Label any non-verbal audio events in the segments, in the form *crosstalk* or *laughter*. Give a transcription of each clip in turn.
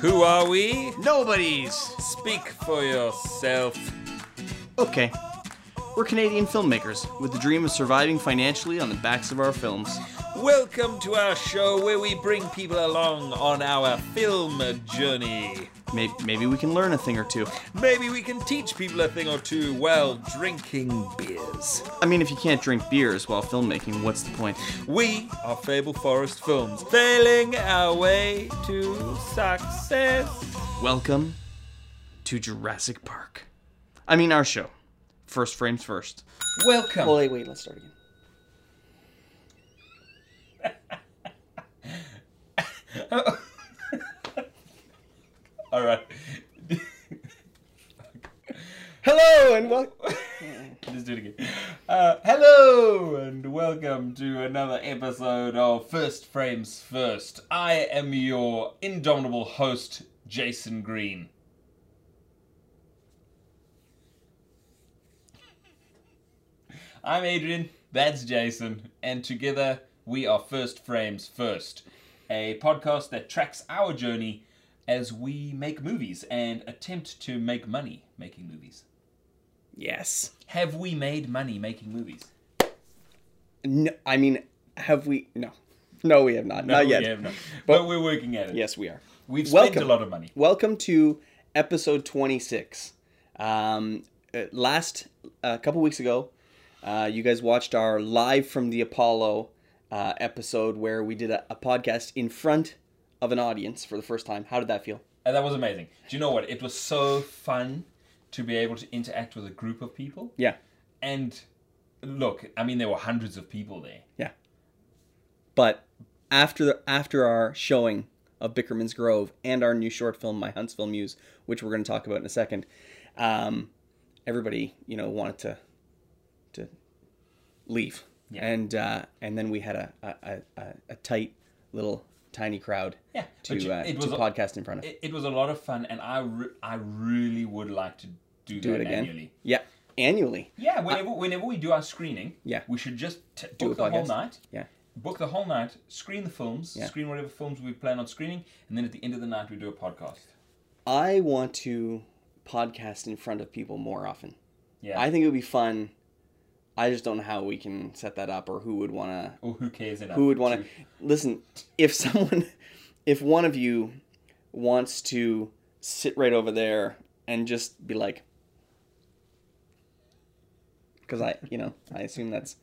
Who are we? Nobodies! Speak for yourself. Okay. We're Canadian filmmakers with the dream of surviving financially on the backs of our films. Welcome to our show where we bring people along on our film journey. Maybe, maybe we can learn a thing or two. Maybe we can teach people a thing or two while drinking beers. I mean, if you can't drink beers while filmmaking, what's the point? We are Fable Forest Films, failing our way to success. Welcome to Jurassic Park. I mean, our show. First frames first. Welcome. Well, wait, wait, let's start again. *laughs* All right. *laughs* Hello and welcome. *laughs* Let's do it again. Uh, hello and welcome to another episode of First Frames First. I am your indomitable host, Jason Green. I'm Adrian, that's Jason, and together we are First Frames First, a podcast that tracks our journey as we make movies and attempt to make money making movies. Yes. Have we made money making movies? No, I mean, have we? No, no, we have not. not we yet. have not. But, we're working at it. Yes, we are. We've spent Welcome. a lot of money. Welcome to episode twenty-six. Um, uh, last a couple weeks ago, uh, you guys watched our live from the Apollo uh, episode where we did a, a podcast in front of an audience for the first time. How did that feel? And that was amazing. Do you know what? It was so fun to be able to interact with a group of people. Yeah, And look, I mean, there were hundreds of people there. yeah. But after the after our showing of Bickerman's Grove and our new short film, My Huntsville Muse, which we're going to talk about in a second, um, everybody you know wanted to to leave, Yeah. and uh, and then we had a a, a, a tight little tiny crowd Yeah, to you- uh, it to a- podcast in front of. It, it was a lot of fun, and I, re- I really would like to do, Do that it again. annually. Yeah, annually. Yeah, whenever, whenever we do our screening, Yeah. we should just t- Do book the whole night. Yeah. Book the whole night, screen the films, Yeah. screen whatever films we plan on screening, and then at the end of the night we do a podcast. I want to podcast in front of people more often. Yeah. I think it would be fun. I just don't know how we can set that up or who would want to or who cares enough? who would want to listen if someone *laughs* if one of you wants to sit right over there and just be like because i you know i assume that's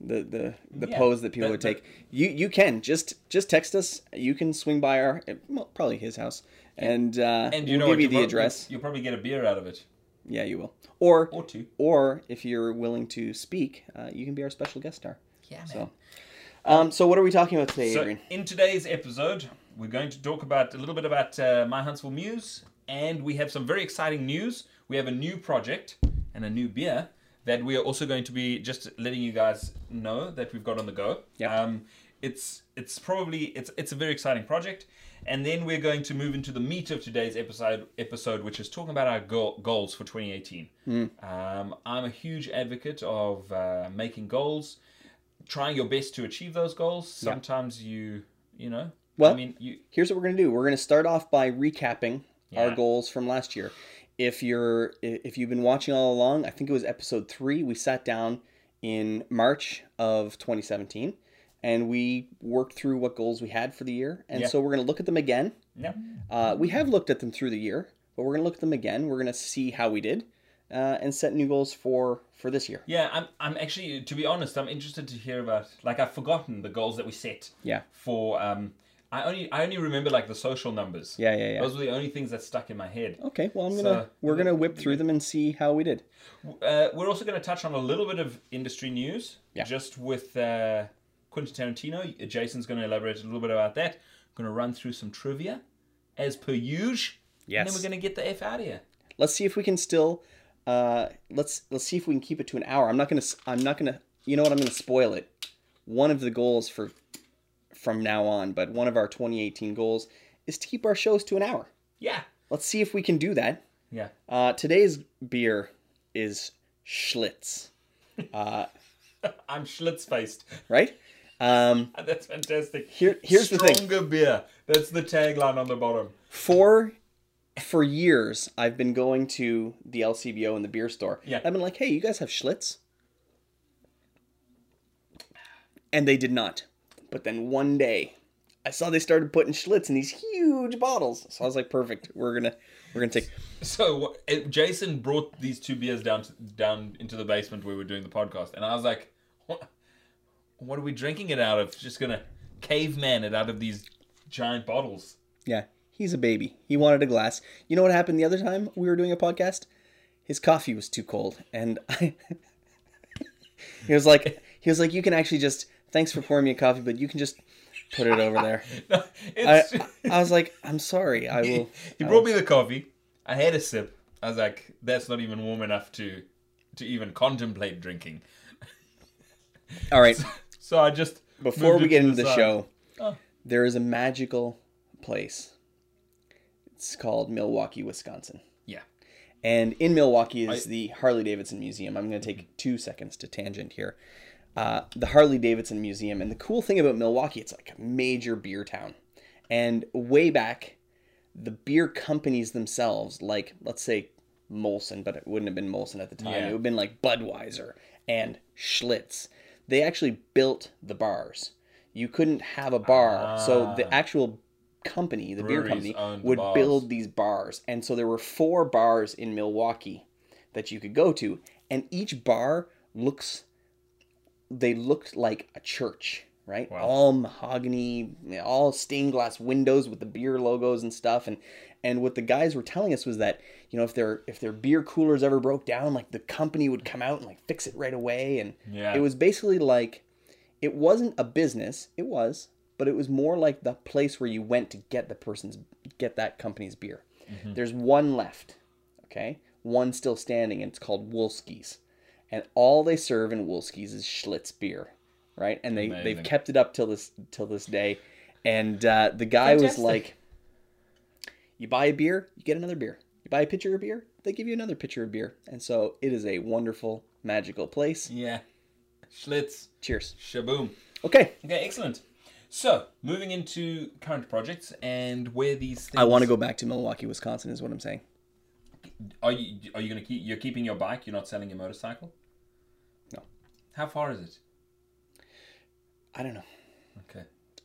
the the, the Yeah, pose that people but- would take. You you can just just text us. You can swing by our well, probably his house. And uh And you we'll know give you the prob- address. You'll probably get a beer out of it, yeah you will or or two. or if you're willing to speak uh, you can be our special guest star Yeah, man. so um so what are we talking about today So adrian in today's episode, we're going to talk about a little bit about uh, My Huntsville Muse, and we have some very exciting news. We have a new project and a new beer that we are also going to be just letting you guys know that we've got on the go. Yeah. Um, it's it's probably it's it's a very exciting project, and then we're going to move into the meat of today's episode episode, which is talking about our goal, goals for 2018. Um, I'm a huge advocate of uh, making goals trying your best to achieve those goals. Sometimes you, you know, Well- I mean, you, here's what we're gonna do. We're gonna start off by recapping our goals from last year. If you're if you've been watching all along, I think it was episode three. We sat down in March of 2017, and we worked through what goals we had for the year. And Yeah. so we're gonna look at them again. yeah, Uh, we have looked at them through the year, but we're gonna look at them again. We're gonna see how we did, uh, and set new goals for for this year. yeah. I'm, I'm actually, to be honest, I'm interested to hear about. Like, I've forgotten the goals that we set. Yeah. For um, I only, I only remember like the social numbers. Yeah, yeah, yeah. Those were the only things that stuck in my head. Okay, well, I'm So- gonna we're gonna whip through them and see how we did. Uh, we're also going to touch on a little bit of industry news. Yeah. Just with uh, Quentin Tarantino. Jason's going to elaborate a little bit about that. Going to run through some trivia, as per usual. And then we're going to get the F out of here. let's see if we can still uh let's let's see if we can keep it to an hour i'm not gonna i'm not gonna you know what i'm gonna spoil it one of the goals for from now on but one of our 2018 goals is to keep our shows to an hour Yeah. let's see if we can do that Yeah. uh today's beer is schlitz *laughs* uh I'm schlitz faced. right Um, *laughs* That's fantastic. Here- here's the thing. Stronger beer. That's the tagline on the bottom. for for years, I've been going to the LCBO and the beer store. Yeah. I've been like, hey, you guys have Schlitz? And they did not. But then one day, I saw they started putting Schlitz in these huge bottles. So I was like, perfect. We're gonna we're gonna take. *laughs* So Jason brought these two beers down to, down into the basement where we were doing the podcast, and I was like, "What? What are we drinking it out of? Just gonna caveman it out of these giant bottles." Yeah, he's a baby. He wanted a glass. You know what happened the other time we were doing a podcast? His coffee was too cold, and I. *laughs* he was like, he was like, you can actually just thanks for pouring me a coffee, but you can just put it over there. *laughs* No, I, I was like, I'm sorry. I *laughs* will. he brought me the coffee. I had a sip. I was like, "That's not even warm enough to to even contemplate drinking." All right. So I just Before we get into the side. show, Oh. there is a magical place. It's called Milwaukee, Wisconsin. Yeah. And in Milwaukee is I- the Harley Davidson Museum. I'm going to take two seconds to tangent here. Uh, the Harley Davidson Museum. And the cool thing about Milwaukee, it's like a major beer town. And way back, the beer companies themselves, like let's say Molson, but it wouldn't have been Molson at the time. Yeah. It would have been like Budweiser and Schlitz. They actually built the bars. You couldn't have a bar. so the actual company, the beer company, the would build these bars. And so there were four bars in Milwaukee that you could go to. And each bar looks, they looked like a church, right? Wow. All mahogany, all stained glass windows with the beer logos and stuff. And and what the guys were telling us was that you know if their if their beer coolers ever broke down, like the company would come out and like fix it right away. And Yeah. it was basically like it wasn't a business. It was, but it was more like the place where you went to get the person's get that company's beer. There's one left, okay, one still standing, and it's called Wolski's, and all they serve in Wolski's is Schlitz beer, right? And they they've kept it up till this till this day. And uh, the guy was like, "You buy a beer, you get another beer. You buy a pitcher of beer, they give you another pitcher of beer." And so it is a wonderful, magical place. Yeah. Schlitz. Cheers. Shaboom. Okay, Okay, excellent. So, moving into current projects and where these things I want to go back to Milwaukee, Wisconsin, is what I'm saying. Are you are you going to keep you're keeping your bike, you're not selling your motorcycle? No. How far is it? I don't know.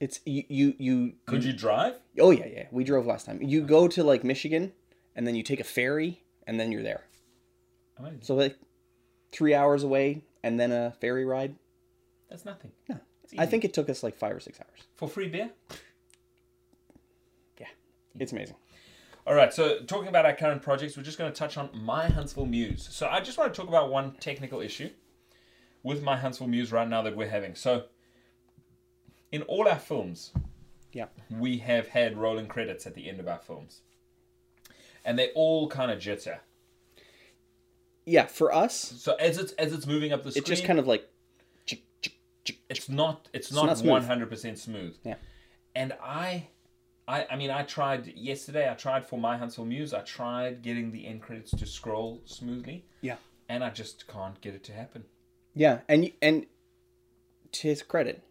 It's you, you, you. Could you drive? Oh yeah, yeah. We drove last time. You go to like Michigan, and then you take a ferry, and then you're there. Amazing. So like three hours away, and then a ferry ride. That's nothing. No, I think it took us like five or six hours. For free beer? Yeah, it's amazing. All right, so talking about our current projects, we're just going to touch on My Huntsville Muse. So I just want to talk about one technical issue with My Huntsville Muse right now that we're having. So in all our films, Yeah. we have had rolling credits at the end of our films. And they all kind of jitter. Yeah, for us, So as it's as it's moving up the screen, it's just kind of like. it's not it's not one hundred percent smooth. Yeah. And I, I I mean I tried yesterday. I tried for my Huntsville Muse. I tried getting the end credits to scroll smoothly, Yeah. and I just can't get it to happen. Yeah, and and to his credit,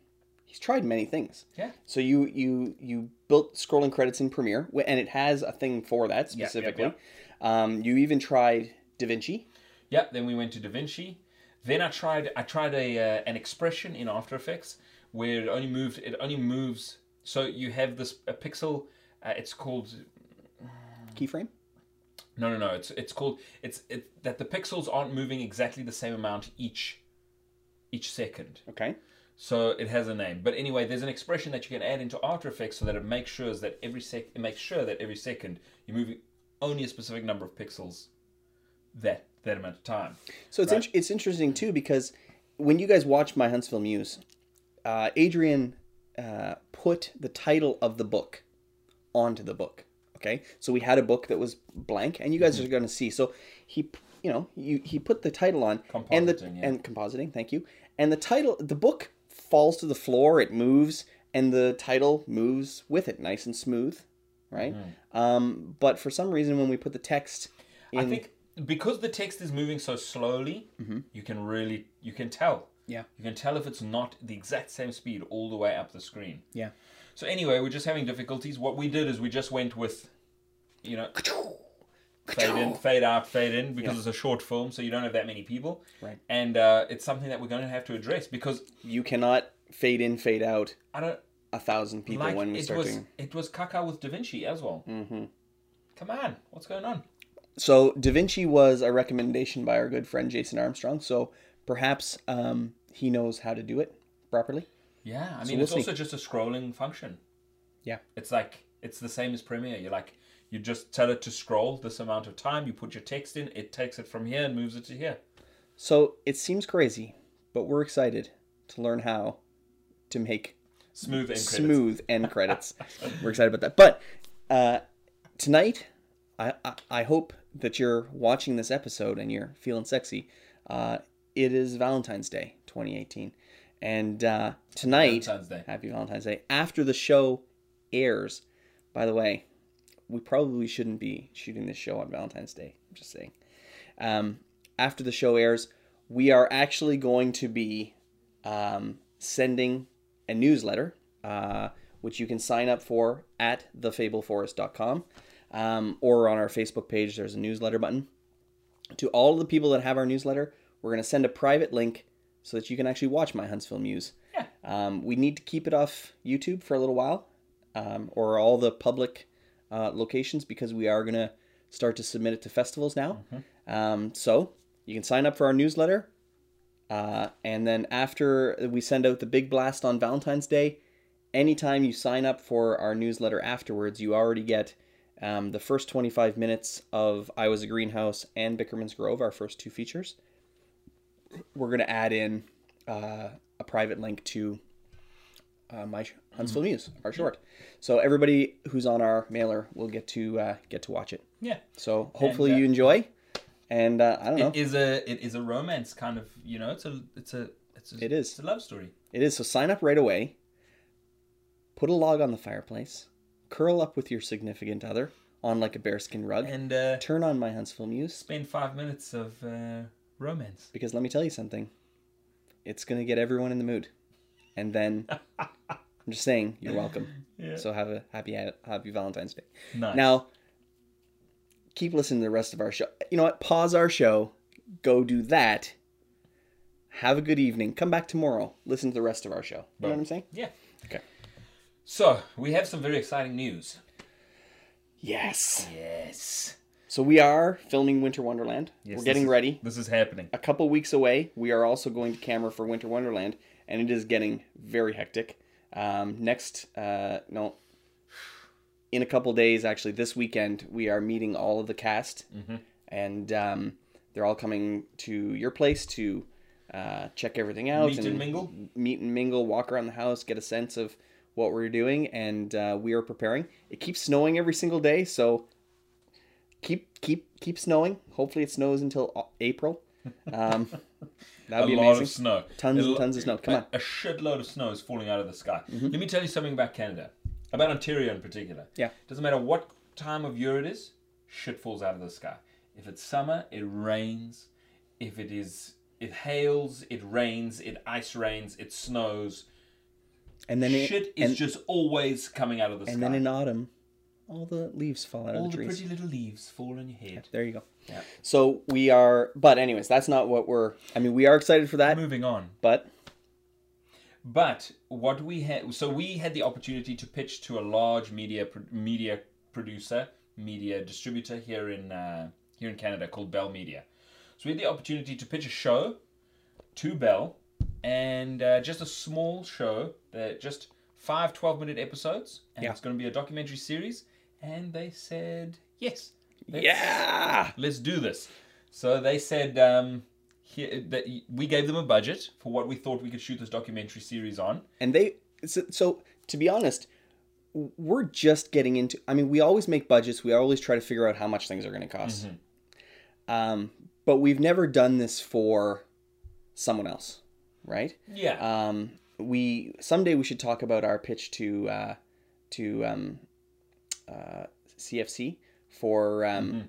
he's tried many things. Yeah. So you you you built scrolling credits in Premiere, and it has a thing for that Yeah, yeah, specifically. Um, you even tried DaVinci. Yeah. Then we went to DaVinci. Then I tried I tried a uh, an expression in After Effects where it only moved it only moves. So you have this a pixel. Uh, it's called keyframe. No, no, no. It's it's called it's it that the pixels aren't moving exactly the same amount each each second. Okay. So it has a name. But anyway, there's an expression that you can add into After Effects so that it makes sure that every sec it makes sure that every second you're moving only a specific number of pixels that that amount of time. So it's Right. in- it's interesting too because when you guys watch my Huntsville Muse, uh, Adrian uh, put the title of the book onto the book. Okay, so we had a book that was blank, and you guys are going to see. So he, you know, you, he put the title on and the yeah. and compositing. Thank you. And the title, the book falls to the floor. It moves, and the title moves with it, nice and smooth, right? Um, but for some reason, when we put the text, in, I think because the text is moving so slowly, you can really you can tell. Mm-hmm. Yeah. You can tell if it's not the exact same speed all the way up the screen. Yeah. So anyway, we're just having difficulties. What we did is we just went with, you know, fade in, *laughs* fade out, fade in because Yeah. it's a short film, so you don't have that many people. Right. And uh, it's something that we're going to have to address because You cannot fade in, fade out I don't a thousand people like when we it start was. doing. It was Kaka with Da Vinci as well. hmm Come on, what's going on? So Da Vinci was a recommendation by our good friend Jason Armstrong. So perhaps um, he knows how to do it properly. Yeah, I So mean we'll it's see. also just a scrolling function. Yeah. It's like it's the same as Premiere. You're like you just tell it to scroll this amount of time. You put your text in, it takes it from here and moves it to here. So it seems crazy, but we're excited to learn how to make Smooth credits. smooth end credits. *laughs* We're excited about that. But uh, tonight, I, I I hope that you're watching this episode and you're feeling sexy. Uh, it is Valentine's Day, 2018, and uh, tonight, Valentine's Day. Happy Valentine's Day. After the show airs, by the way, we probably shouldn't be shooting this show on Valentine's Day. I'm just saying. Um, after the show airs, we are actually going to be um, sending a newsletter, uh, which you can sign up for at thefableforest.com um, or on our Facebook page. There's a newsletter button. To all of the people that have our newsletter, we're going to send a private link so that you can actually watch my Huntsville Muse. Yeah. Um, we need to keep it off YouTube for a little while, um, or all the public uh, locations, because we are going to start to submit it to festivals now. Um, so you can sign up for our newsletter. Uh, and then after we send out the big blast on Valentine's Day, anytime you sign up for our newsletter afterwards, you already get um, the first 25 minutes of I Was a Greenhouse and Bickerman's Grove, our first two features. We're going to add in uh, a private link to uh, my Huntsville Muse, our short. So everybody who's on our mailer will get to uh, get to watch it. Yeah. So hopefully uh, you enjoy. And uh, I don't know. It is a it is a romance kind of you know it's a it's a it's a, It is. it's a love story. It is. So sign up right away. Put a log on the fireplace. Curl up with your significant other on like a bearskin rug. And uh, Turn on my Huntsville Muse spend five minutes of uh, romance. because let me tell you something. It's gonna get everyone in the mood, and then *laughs* I'm just saying you're *laughs* welcome. Yeah. So have a happy happy Valentine's Day. Nice. Now, keep listening to the rest of our show. You know what? Pause our show. Go do that. Have a good evening. Come back tomorrow. Listen to the rest of our show. You know what I'm saying? Yeah. Okay. So we have some very exciting news. Yes. Yes. So we are filming Winter Wonderland. Yes, We're getting is- ready. This is happening. A couple weeks away, we are also going to camera for Winter Wonderland, and it is getting very hectic. Um, next, uh, no, in a couple days, actually, this weekend, we are meeting all of the cast, and um, they're all coming to your place to uh, check everything out, Meet and mingle? meet and mingle, walk around the house, get a sense of what we're doing, and uh, we are preparing. It keeps snowing every single day, so keep keep keep snowing. Hopefully, it snows until April. *laughs* Um, that a be lot amazing. of snow. Tons and tons of snow. Come a, on. Mm-hmm. A shitload of snow is falling out of the sky. Let me tell you something about Canada, about Ontario in particular. Yeah. Doesn't matter what time of year it is, shit falls out of the sky. If it's summer, it rains. If it is, it hails, it rains, it ice rains, it snows. And then shit it, is and, just always coming out of the and sky. And then in autumn, all the leaves fall out All of the trees. All the pretty little leaves fall on your head. There you go. Yeah. So we are, but anyways, that's not what we're. I mean, we are excited for that, Moving on. but But what we had, so we had the opportunity to pitch to a large media media producer, media distributor here in uh, here in Canada called Bell Media. So we had the opportunity to pitch a show to Bell, and uh, just a small show, that just five 12 minute episodes, and Yeah. it's going to be a documentary series. And they said yes, let's- yeah, let's do this. So they said um, here, that we gave them a budget for what we thought we could shoot this documentary series on. and they. So, so to be honest, we're just getting into. I mean, we always make budgets. We always try to figure out how much things are going to cost. Um, but we've never done this for someone else, right? Yeah. Um, we someday we should talk about our pitch to uh, to um, uh, CFC for um,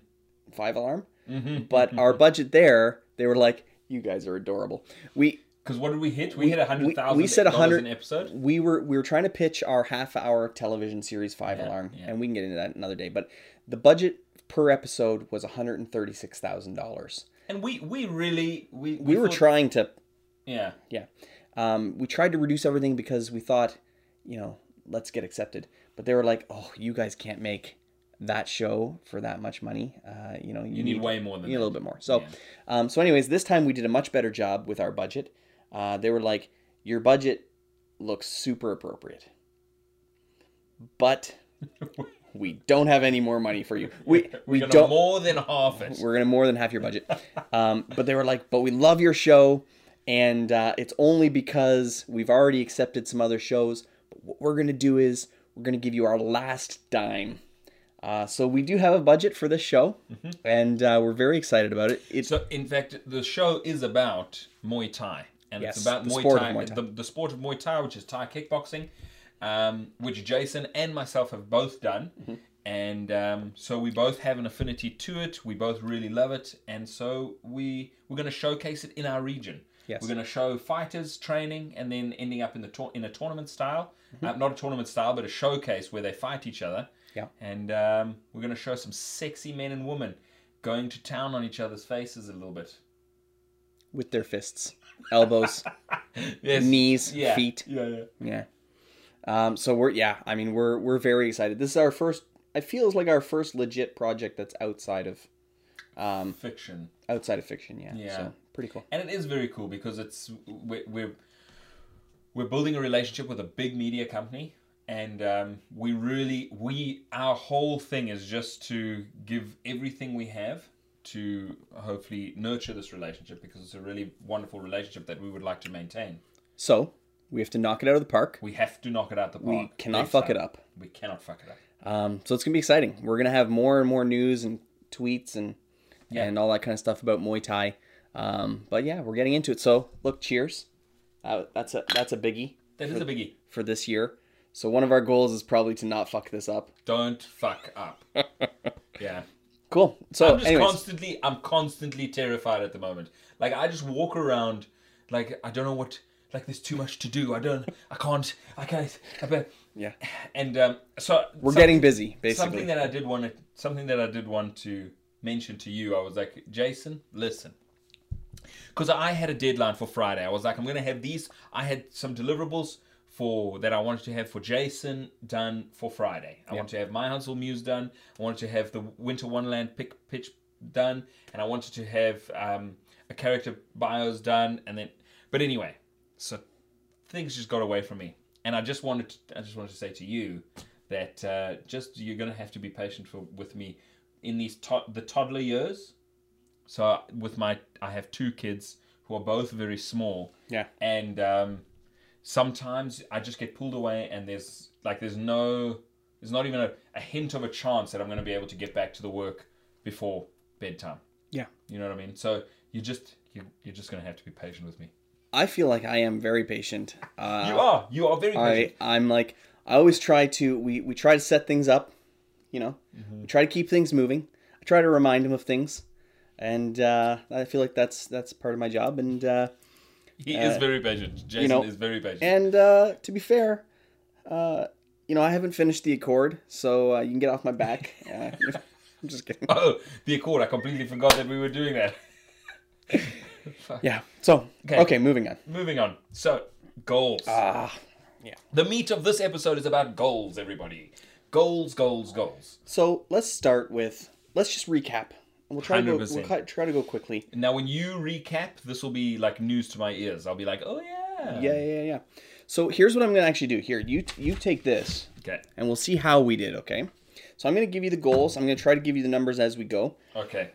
Five Alarm. mm-hmm. But our budget there, they were like, "You guys are adorable." We Because what did we hit? We, hit a hundred thousand. we said a hundred- episode. we were we were trying to pitch our half hour television series five Yeah, alarm yeah. and we can get into that another day but the budget per episode was $136000 And we we really we we were thought- trying to Yeah. yeah um, we tried to reduce everything because we thought you know let's get accepted but they were like oh you guys can't make that show for that much money uh, you know you, You need way more than you need a little bit more so Yeah. um, so anyways this time we did a much better job with our budget uh, they were like your budget looks super appropriate but *laughs* we don't have any more money for you *laughs* we We're we gonna don't more than half it. we're gonna more than half your budget. Um, but they were like, but we love your show, and uh, it's only because we've already accepted some other shows. But what we're gonna do is we're gonna give you our last dime. Uh, so we do have a budget for this show, and uh, we're very excited about it. It's So, in fact, the show is about Muay Thai, and Yes, it's about the Muay sport of Thai, Muay Thai. The, the sport of Muay Thai, which is Thai kickboxing, um, which Jason and myself have both done, Mm-hmm. and um, so we both have an affinity to it. We both really love it, and so we we're going to showcase it in our region. Yes. We're going to show fighters training, and then ending up in the in a tournament style, Mm-hmm. uh, not a tournament style, but a showcase where they fight each other. Yeah. And um, we're going to show some sexy men and women going to town on each other's faces a little bit. with their fists, elbows, *laughs* Yes. knees, Yeah. feet. Yeah, yeah. Yeah. Um, so we're yeah, I mean we're we're very excited. This is our first. It feels like our first legit project that's outside of um, Fiction. outside of fiction. Yeah. Yeah. So pretty cool. And it is very cool because it's we're we're, we're building a relationship with a big media company, and um, we really we our whole thing is just to give everything we have to hopefully nurture this relationship because it's a really wonderful relationship that we would like to maintain. So we have to knock it out of the park. We have to knock it out of the park. We cannot fuck time. it up. We cannot fuck it up. Um, so it's gonna be exciting. We're gonna have more and more news and tweets and Yeah. and all that kind of stuff about Muay Thai. Um, but yeah, we're getting into it. So look, cheers. Uh, that's a that's a biggie That is a biggie. for this year. So one of our goals is probably to not fuck this up. Don't fuck up. *laughs* yeah. Cool. So I'm just anyways, constantly I'm constantly terrified at the moment. Like I just walk around like I don't know what like there's too much to do. I don't I can't I can't I bet yeah, and um so we're getting busy basically. something that I did want to something that I did want to mention to you. I was like, Jason, listen. Because I had a deadline for Friday. I was like, I'm gonna have these. I had some deliverables for that I wanted to have for Jason done for Friday. I wanted to have my Huntsville Muse done. I wanted to have the Winter Wonderland pick pitch done, and I wanted to have um, a character bios done, and then. But anyway, so things just got away from me, and I just wanted to, I just wanted to say to you that uh, just you're gonna have to be patient for with me in these to- the toddler years. So with my I have two kids who are both very small, yeah, and um, sometimes I just get pulled away, and there's like there's no there's not even a, a hint of a chance that I'm going to be able to get back to the work before bedtime. yeah. You know what I mean? So you just you you're just going to have to be patient with me. I feel like I am very patient. Uh, you are you are very patient. I I'm like I always try to we we try to set things up, you know. Mm-hmm. We try to keep things moving. I try to remind him of things, and uh, I feel like that's that's part of my job. And uh, he is very patient. Jason know, is very patient. and uh, to be fair, uh, you know I haven't finished the Accord, so uh, you can get off my back. *laughs* Uh, I'm just kidding. oh, the Accord! I completely forgot that we were doing that. *laughs* Yeah. So Okay. okay, moving on. Moving on. So goals. Ah, yeah. The meat of this episode is about goals, everybody. Goals, goals, goals. So let's start with let's just recap. And we'll try to go. We'll try to go quickly. Now, when you recap, this will be like news to my ears. I'll be like, oh yeah. Yeah, yeah, yeah. So here's what I'm gonna actually do. Here, you you take this, Okay. and we'll see how we did. Okay. So I'm gonna give you the goals. I'm gonna try to give you the numbers as we go. Okay.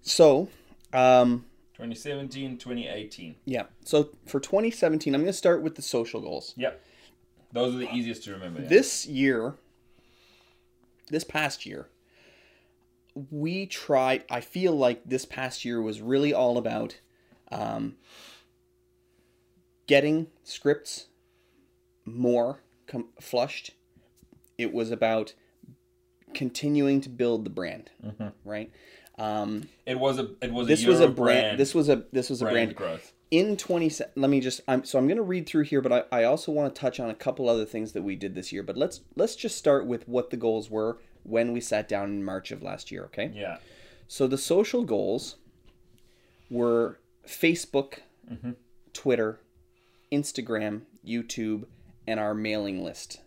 So, um, 2017, 2018. yeah. So for 2017, I'm gonna start with the social goals. Yep. Those are the easiest to remember. yeah. This year, this past year, we tried. I feel like this past year was really all about um, getting scripts more com- flushed. It was about continuing to build the brand, right? Um, It was a it was this a was a brand, brand. This was a this was a brand brand. growth. in 20 let me just I'm so I'm going to read through here but I, I also want to touch on a couple other things that we did this year but let's let's just start with what the goals were when we sat down in March of last year okay Yeah. so the social goals were Facebook mm-hmm. Twitter Instagram YouTube and our mailing list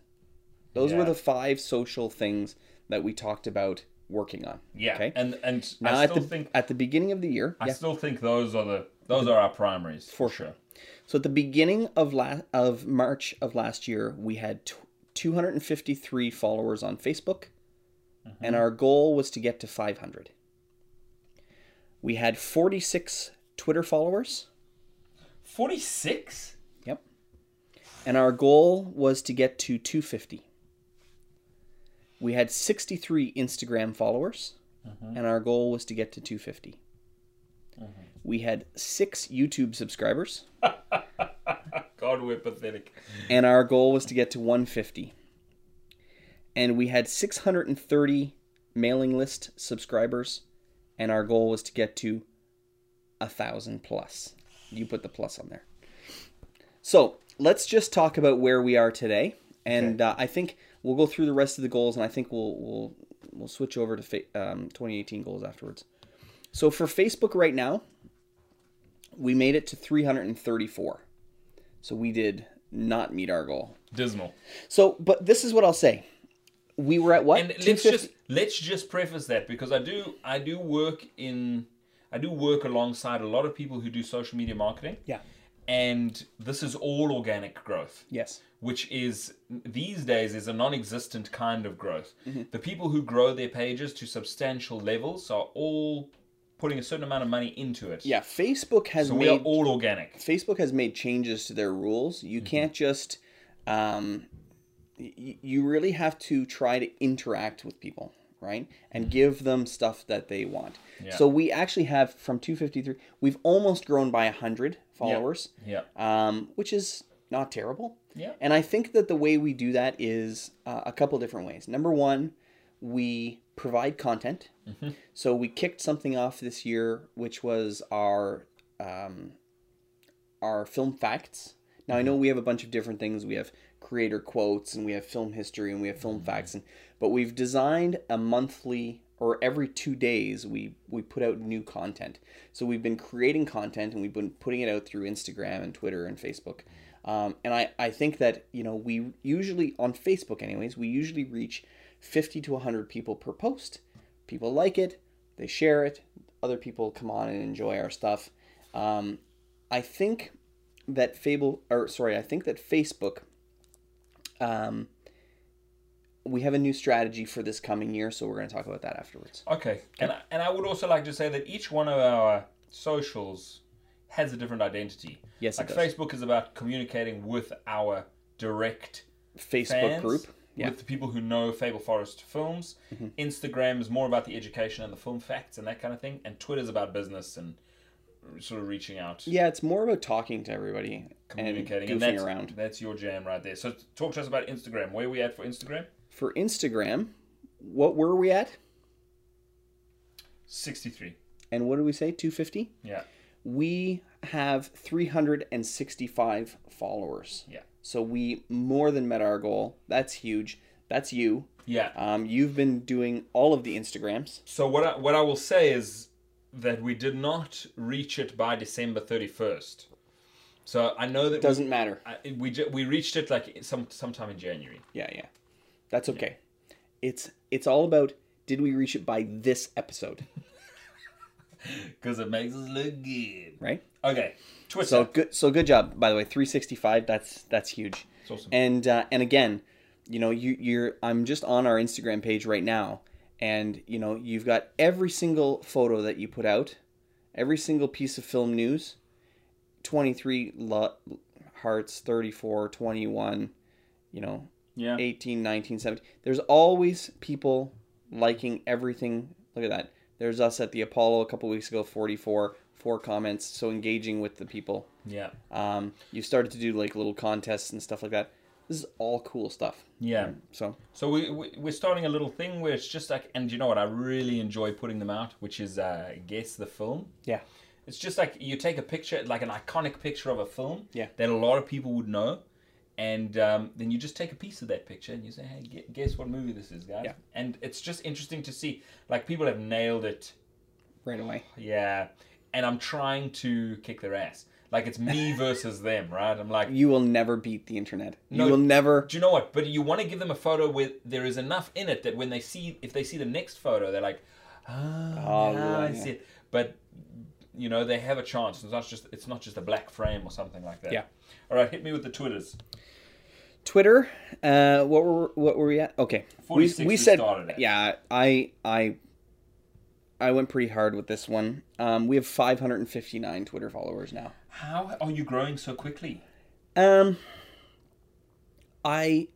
those were the five social things that we talked about working on Yeah. okay And and now I at still the think at the beginning of the year I yeah. still think those are the those are our primaries For sure. So at the beginning of la- of March of last year, we had t- 253 followers on Facebook, and our goal was to get to 500. We had 46 Twitter followers. Forty six. Yep. And our goal was to get to 250. We had 63 Instagram followers, mm-hmm. and our goal was to get to 250. Mm-hmm. We had six YouTube subscribers. *laughs* God, we're pathetic. and our goal was to get to 150 and we had 630 mailing list subscribers and our goal was to get to a thousand plus. You put the plus on there. So let's just talk about where we are today. And uh, i think we'll go through the rest of the goals and i think we'll we'll we'll switch over to fa- um, 2018 goals afterwards. So for facebook right now we made it to 334 so we did not meet our goal. Dismal. so, but this is what I'll say. We were at what? And let's just let's just preface that because I do I do work in I do work alongside a lot of people who do social media marketing. Yeah. And this is all organic growth. Yes. which is these days is a non-existent kind of growth. Mm-hmm. The people who grow their pages to substantial levels are all putting a certain amount of money into it. Yeah. Facebook has So we are made all organic. Facebook has made changes to their rules. You Mm-hmm. can't just um, you really have to try to interact with people, right? And give them stuff that they want. Mm-hmm. Yeah. So we actually have from 253, we've almost grown by 100 followers, Yeah. um, which is not terrible. Yeah. And I think that the way we do that is uh, a couple different ways. Number one, we provide content. So we kicked something off this year, which was our um, our film facts. Now I know we have a bunch of different things. We have creator quotes, and we have film history, and we have film facts, and but we've designed a monthly or every two days we we put out new content. So we've been creating content, and we've been putting it out through Instagram and Twitter and Facebook. Um, and I, I think that you know we usually on Facebook anyways we usually reach 50 to 100 people per post people like it they share it other people come on and enjoy our stuff um, i think that fable or sorry i think that facebook um, we have a new strategy for this coming year so we're going to talk about that afterwards Okay. And I, and I would also like to say that each one of our socials has a different identity. Yes, it like does. Facebook is about communicating with our direct facebook group yeah Mm-hmm. with the people who know Fable Forest films. Instagram is more about the education and the film facts and that kind of thing, and Twitter is about business and sort of reaching out, yeah it's more about talking to everybody communicating, and and, goofing that's, around That's your jam right there. So talk to us about Instagram. Where are we at for Instagram? for instagram what were we at Sixty-three. and what did we say 250 Yeah. we have 365 followers. Yeah. So we more than met our goal. That's huge. That's you. Yeah. Um, you've been doing all of the Instagrams. So what I, what I will say is that we did not reach it by December thirty first. So I know that Doesn't matter. we, I, we we reached it like some sometime in January. Yeah, yeah. That's okay. It's it's all about did we reach it by this episode, *laughs* Because it makes us look good. right? Okay. Twitter. So good. So good job, by the way. 365. That's that's huge. It's awesome. And uh, and again, you know, you you're I'm just on our Instagram page right now, and you know you've got every single photo that you put out, every single piece of film news, 23 lo- hearts, 34, 21, you know, yeah. 18, 19, 17. There's always people liking everything. Look at that. There's us at the Apollo a couple weeks ago, 44, four comments. So engaging with the people. Yeah. Um, you started to do like little contests and stuff like that. This is all cool stuff. Yeah. So So we, we we're starting a little thing where it's just like, and you know what? I really enjoy putting them out, which is uh, guess the film. yeah, It's just like you take a picture, like an iconic picture of a film Yeah. that a lot of people would know, and um, then you just take a piece of that picture and you say, "Hey, guess what movie this is, guys?" Yeah. And it's just interesting to see. Like people have nailed it, Right away. yeah. And I'm trying to kick their ass. Like it's me versus them, right? I'm like, You will never beat the internet. No. you will never. do you know what? But you want to give them a photo where there is enough in it that when they see, if they see the next photo, they're like, ah, Oh, yeah, I yeah. see it. But you know, they have a chance. It's not just it's not just a black frame or something like that. Yeah. All right, hit me with the twitters. Twitter. Uh, what were what were we at? Okay, 46 we started at. Yeah, I I I went pretty hard with this one. Um, we have 559 Twitter followers now. How are you growing so quickly? Um, I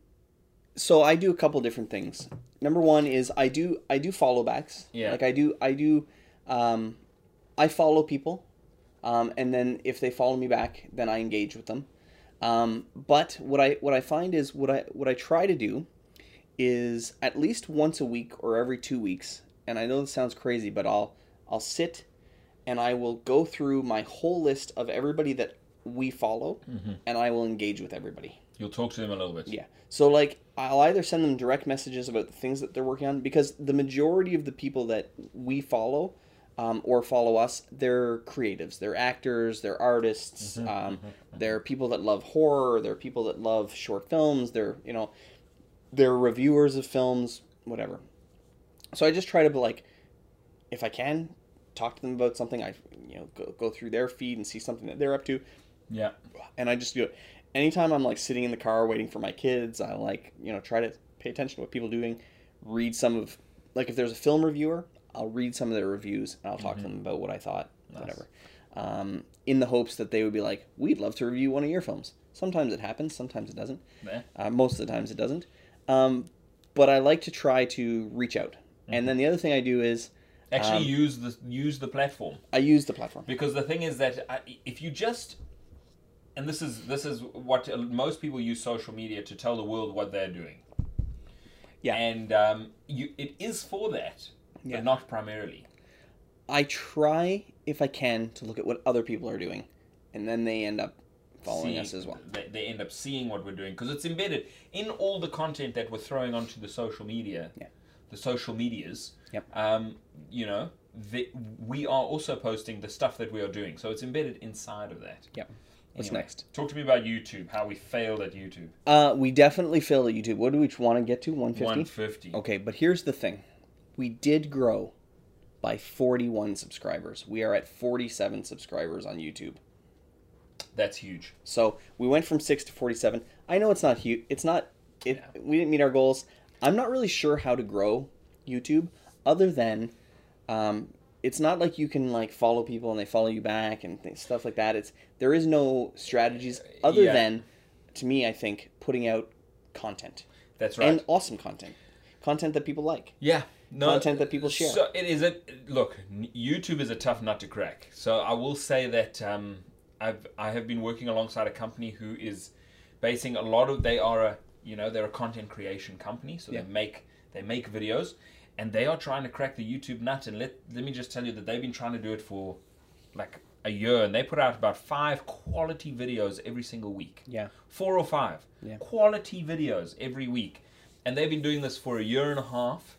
so I do a couple different things. Number one is I do I do follow backs. Yeah. Like I do I do um, I follow people, um, and then if they follow me back, then I engage with them. Um, but what I what I find is what I what I try to do is at least once a week or every two weeks. And I know this sounds crazy, but I'll I'll sit and I will go through my whole list of everybody that we follow, and I will engage with everybody. You'll talk to them a little bit. Yeah. So like I'll either send them direct messages about the things that they're working on because the majority of the people that we follow um, or follow us, they're creatives, they're actors, they're artists, um, they're people that love horror, they're people that love short films, they're you know, they're reviewers of films, whatever. So I just try to be like, if I can, talk to them about something. I you know go, go through their feed and see something that they're up to Yeah. and I just do it. Anytime I'm like sitting in the car waiting for my kids, I like you know try to pay attention to what people are doing, read some of like if there's a film reviewer, I'll read some of their reviews and I'll talk to them about what I thought, whatever, um, in the hopes that they would be like, we'd love to review one of your films. Sometimes it happens, sometimes it doesn't. Yeah. Uh, most of the times it doesn't. Um, but I like to try to reach out. And then the other thing I do is Actually, Um, use the use the platform. I use the platform. because the thing is that I, if you just and this is this is what uh, most people use social media to tell the world what they're doing Yeah. and um, you it is for that Yeah. but not primarily I try, if I can, to look at what other people are doing, and then they end up following See- us as well. they, they end up seeing what we're doing because it's embedded in all the content that we're throwing onto the social media Yeah. The social medias Yep. um, you know the, we are also posting the stuff that we are doing so it's embedded inside of that Yep. What's Anyway, next? talk to me about youtube how we failed at youtube Uh, we definitely failed at YouTube. What do we want to get to? 150? 150 Okay, but here's the thing. We did grow by 41 subscribers. We are at 47 subscribers on YouTube. that's huge So we went from 6 to 47. I know it's not huge. It's not, it, we didn't meet our goals. I'm not really sure how to grow YouTube other than um, it's not like you can like follow people and they follow you back and th- stuff like that. It's there is no strategies other Yeah. than to me I think putting out content that's right and awesome content. Content that people like. Yeah. No, Content that people share. So it is a look. YouTube is a tough nut to crack. So I will say that um, I've I have been working alongside a company who is basing a lot of. They are a you know they're a content creation company. So Yeah. they make they make videos, and they are trying to crack the YouTube nut. And let let me just tell you that they've been trying to do it for like a year, and they put out about five quality videos every single week Yeah. four or five Yeah. quality videos every week and they've been doing this for a year and a half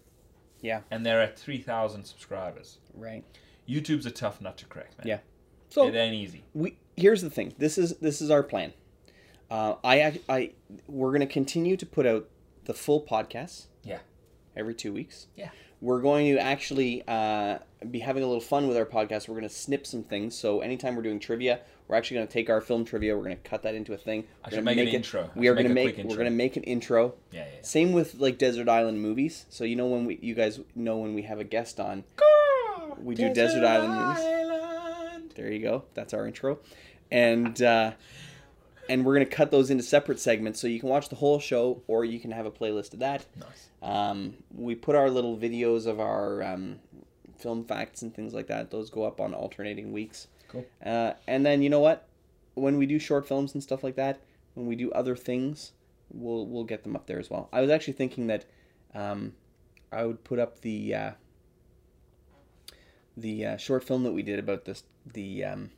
Yeah. and they're at 3000 subscribers Right. youtube's a tough nut to crack man Yeah. So it ain't easy we here's the thing. This is this is our plan. Uh, I I we're gonna continue to put out the full podcasts yeah every two weeks. yeah We're going to actually uh, be having a little fun with our podcast. We're going to snip some things. So anytime we're doing trivia, we're actually going to take our film trivia. We're going to cut that into a thing. I We're should gonna make an it- intro. We are going to make make. We're going to make an intro. yeah yeah, yeah. Same with like Desert Island movies. So you know when we, you guys know when we have a guest on, we do Desert Island movies. There you go. That's our intro, and uh, and we're gonna cut those into separate segments so you can watch the whole show or you can have a playlist of that. nice Um, we put our little videos of our um, film facts and things like that. Those go up on alternating weeks. Cool. Uh, and then you know what? When we do short films and stuff like that, when we do other things, we'll we'll get them up there as well. I was actually thinking that um, I would put up the uh, the uh, short film that we did about this the um,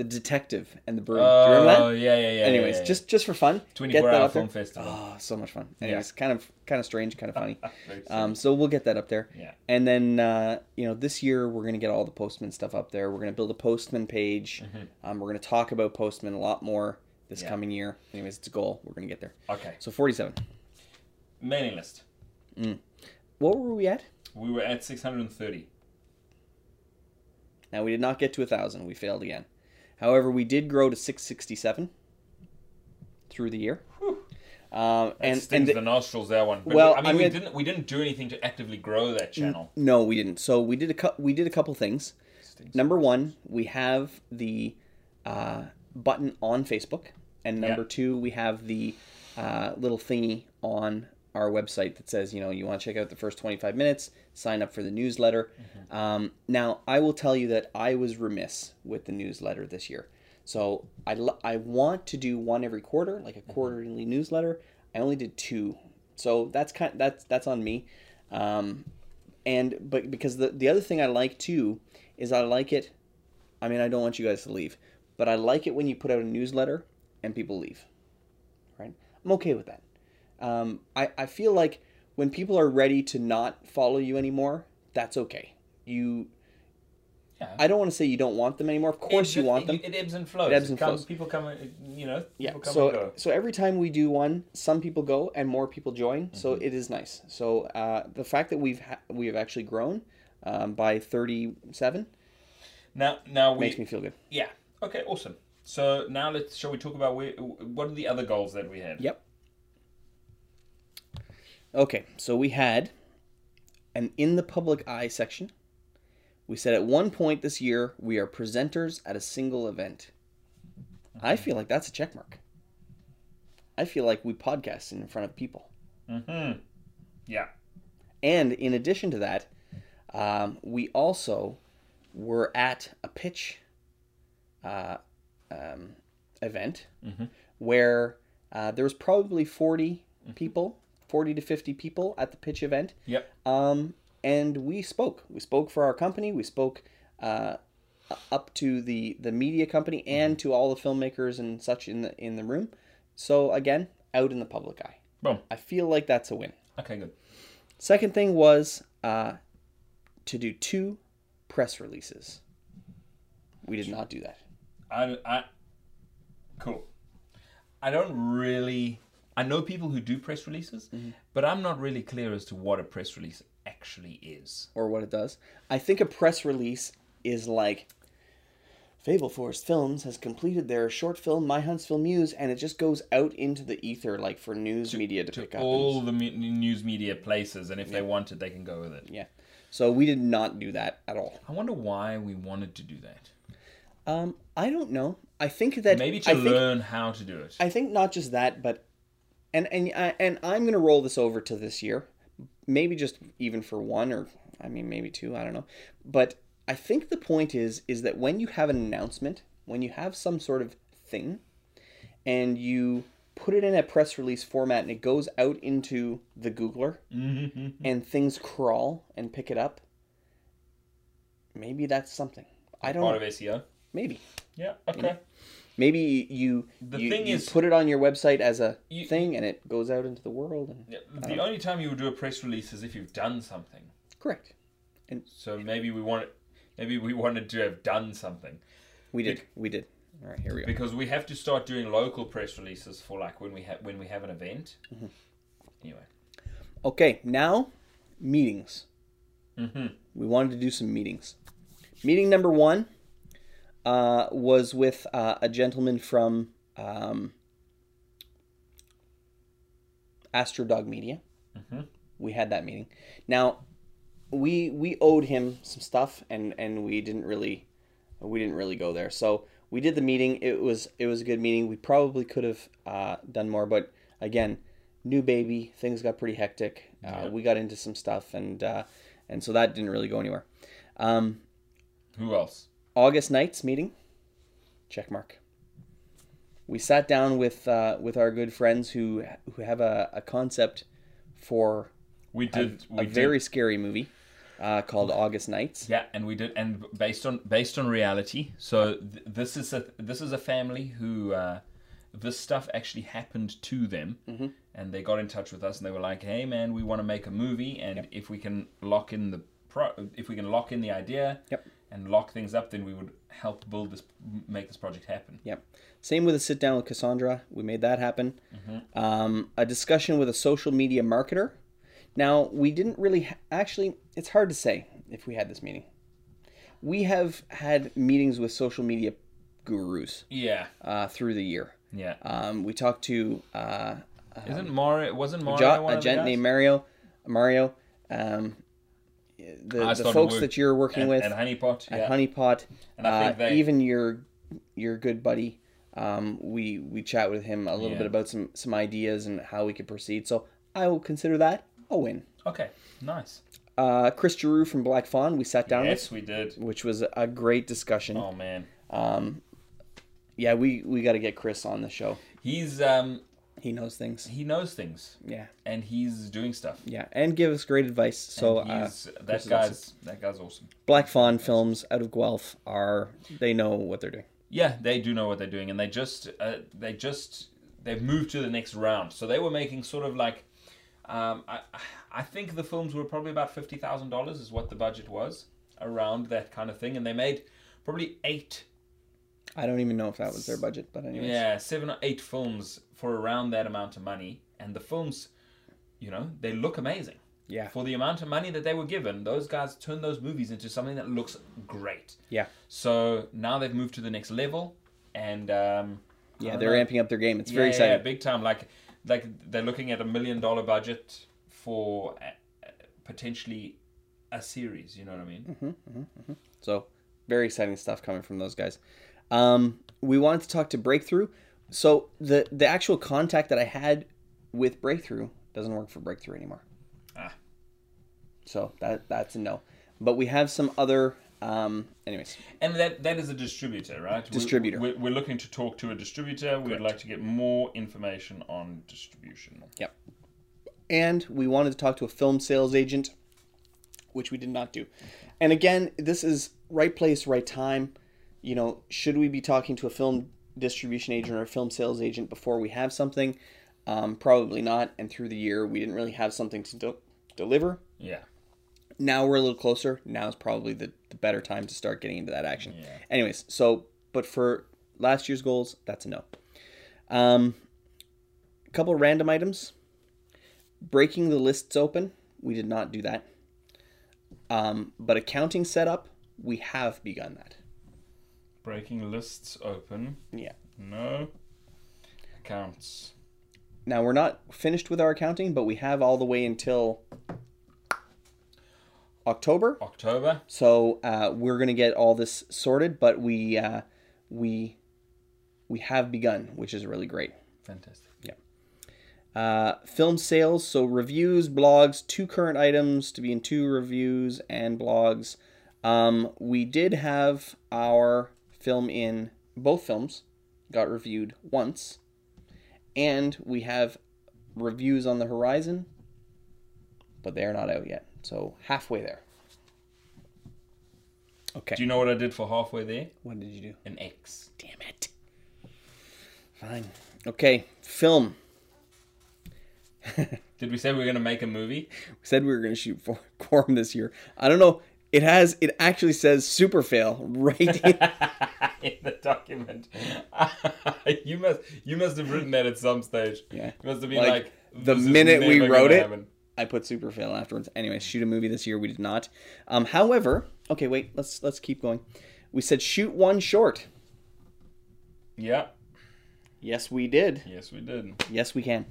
the detective and the broom. Do you remember Oh that? yeah, yeah, yeah. Anyways, yeah, yeah. just just for fun, 24 hour there. film festival. Oh, so much fun. Anyways, kind of kind of strange, kind of funny. *laughs* Um, so we'll get that up there. Yeah. And then uh, you know this year we're gonna get all the Postman stuff up there. We're gonna build a Postman page. Um, we're gonna talk about Postman a lot more this Mm-hmm. Yeah. coming year. Anyways, it's a goal. We're gonna get there. Okay. So forty-seven. Mailing list. What were we at? We were at 630. Now we did not get to a thousand. We failed again. However, we did grow to six sixty-seven through the year. Um, and stings and the nostrils that one. But Well, I mean, I'm we didn't we didn't do anything to actively grow that channel. no, we didn't. So we did a cou- we did a couple things. Stings. Number one, we have the uh, button on Facebook, and number Yeah. two, we have the uh, little thingy on our website that says, you know, you want to check out the first 25 minutes, sign up for the newsletter. Um, now, I will tell you that I was remiss with the newsletter this year. So I, lo- I want to do one every quarter, like a quarterly newsletter. I only did two, so that's kind that's that's on me. Um, and but because the the other thing I like too is I like it. I mean, I don't want you guys to leave, but I like it when you put out a newsletter and people leave. Right? I'm okay with that. Um, I I feel like when people are ready to not follow you anymore, that's okay. You. Yeah. I don't want to say you don't want them anymore. Of course, you want them. It, ebbs and flows. It ebbs and comes, flows. People come, you know. Yeah. People come and So go. so every time we do one, some people go and more people join. So Mm-hmm. it is nice. So uh, the fact that we've ha- we have actually grown um, by thirty seven Now, now we makes me feel good. Yeah. Okay. Awesome. So now let's shall we talk about where, what are the other goals that we had? Yep. Okay, so we had an in the public eye section. We said at one point this year we are presenters at a single event. I feel like that's a check mark. I feel like we podcast in front of people. Hmm. Yeah. And in addition to that, um, we also were at a pitch uh, um, event where uh, there was probably 40 people, 40 to 50 people at the pitch event. Yep. Um, and we spoke. We spoke for our company. We spoke uh, up to the, the media company and to all the filmmakers and such in the in the room. So again, out in the public eye. Boom. I feel like that's a win. Okay. Good. Second thing was uh, to do two press releases. We did not do that. I, I, cool. I don't really. I know people who do press releases, Mm-hmm. but I'm not really clear as to what a press release actually is. or what it does. I think a press release is like Fable Forest Films has completed their short film My Huntsville Muse, and it just goes out into the ether like for news media to, To pick up. all the me- news media places, and if they want it, they can go with it. yeah. So we did not do that at all. I wonder why we wanted to do that. Um, I don't know. I think that Maybe to I think, learn how to do it. I think not just that, but and and I- and I'm gonna roll this over to this year, maybe just even for one or I mean maybe two. I don't know, but I think the point is is that when you have an announcement, when you have some sort of thing, and you put it in a press release format and it goes out into the Googler, Mm-hmm. and things crawl and pick it up. Maybe that's something. I don't Part know. of SEO. Maybe. Yeah. Okay. Maybe you The you, thing you is- put it on your website as a You- thing and it goes out into the world and Yeah, the only time you would do a press release is if you've done something. correct. And So maybe we want, maybe we wanted to have done something We did. We did. All right, here we go. because we have to start doing local press releases for like when we have when we have an event. Mm-hmm. Anyway. Okay, now meetings. Mm-hmm. We wanted to do some meetings. Meeting number one uh, was with uh, a gentleman from um, Astrodog Media. Mhm. We had that meeting. Now, we we owed him some stuff, and and we didn't really we didn't really go there. So we did the meeting. It was it was a good meeting. We probably could have uh, done more, but again, new baby, things got pretty hectic. Uh, Yeah. We got into some stuff, and uh, and so that didn't really go anywhere. Um, Who else? August nights meeting, check mark. We sat down with uh, with our good friends who who have a, a concept for We did. a we did. very scary movie uh, called August Nights. Yeah, and we did, and based on based on reality. So th- this is a this is a family who uh, this stuff actually happened to them, Mm-hmm. and they got in touch with us, and they were like, "Hey, man, we want to make a movie, and if we can lock in the pro, if we can lock in the idea, Yep. And lock things up, then we would help build this, make this project happen." Yep. Same with a sit down with Cassandra. We made that happen. Um, a discussion with a social media marketer. Now, we didn't really ha- actually, it's hard to say if we had this meeting. We have had meetings with social media gurus Yeah, uh, through the year. yeah. Um, we talked to uh, Isn't Mario? Wasn't Mario jo- a of the gent named Mario. Mario. Um, the, the folks that you're working with at Honeypot. at Yeah. Honeypot, And I think uh, they- even your your good buddy, um, we we chat with him a little Yeah. bit about some some ideas and how we could proceed. So I will consider that a win. Okay, nice. Uh, Chris Giroux from Black Fawn, we sat down Yes, we did. which was a great discussion. Oh man, Um, yeah, we we got to get Chris on the show. he's um He knows things. he knows things Yeah, and he's doing stuff. yeah, and give us great advice. So uh, that guy's that guy's awesome. Black Fawn Films out of Guelph are they know what they're doing. Yeah, they do know what they're doing, and they just uh, they just they've moved to the next round. So they were making sort of like, um, I I think the films were probably about fifty thousand dollars is what the budget was around that kind of thing, and they made probably eight, I don't even know if that was their budget, but anyways. yeah, seven or eight films for around that amount of money, and the films, you know, they look amazing. Yeah. For the amount of money that they were given, those guys turned those movies into something that looks great. Yeah. So now they've moved to the next level, and um, Yeah, they're know. amping up their game. It's Yeah, very yeah, exciting. yeah, big time. Like, like they're looking at a million dollar budget for potentially a series. You know what I mean? Mm-hmm. So very exciting stuff coming from those guys. Um, we wanted to talk to Breakthrough. So the the actual contact that I had with Breakthrough doesn't work for Breakthrough anymore. Ah. So that that's a no. But we have some other. Um, anyways, And that that is a distributor, right? Distributor. We're, we're looking to talk to a distributor. We'd like to get more information on distribution. Yep. And we wanted to talk to a film sales agent, which we did not do. And again, this is right place, right time. You know, should we be talking to a film distribution agent or film sales agent before we have something? Um, probably not. And through the year, we didn't really have something to do- deliver. Yeah. Now we're a little closer. Now is probably the, the better time to start getting into that action. Yeah. Anyways, so, but for last year's goals, that's a no. Um, a couple of random items. Breaking the lists open, we did not do that. Um, but accounting setup, we have begun that. Breaking lists open. Yeah. No. Accounts. Now we're not finished with our accounting, but we have all the way until October. October. So uh, we're gonna get all this sorted, but we uh, we we have begun, which is really great. Fantastic. Uh, film sales, so reviews, blogs, two current items to be in two reviews and blogs. Um, we did have our film in both films, got reviewed once, and we have reviews on the horizon, but they are not out yet. So halfway there. Okay. Do you know what I did for halfway there? what did you do? An X. Damn it. Fine. Okay, film. Did we say we were going to make a movie? *laughs* We said we were going to shoot for *laughs* Quorum this year. I don't know. It has. It actually says super fail right. In, *laughs* in the document. *laughs* you must you must have written that at some stage. Yeah. You must have been Like, like, the minute we wrote it, happen." I put super fail afterwards. Anyway, shoot a movie this year. We did not. Um, however, okay, wait. Let's let's keep going. We said shoot one short. Yeah. Yes, we did. Yes, we did. Yes, we can.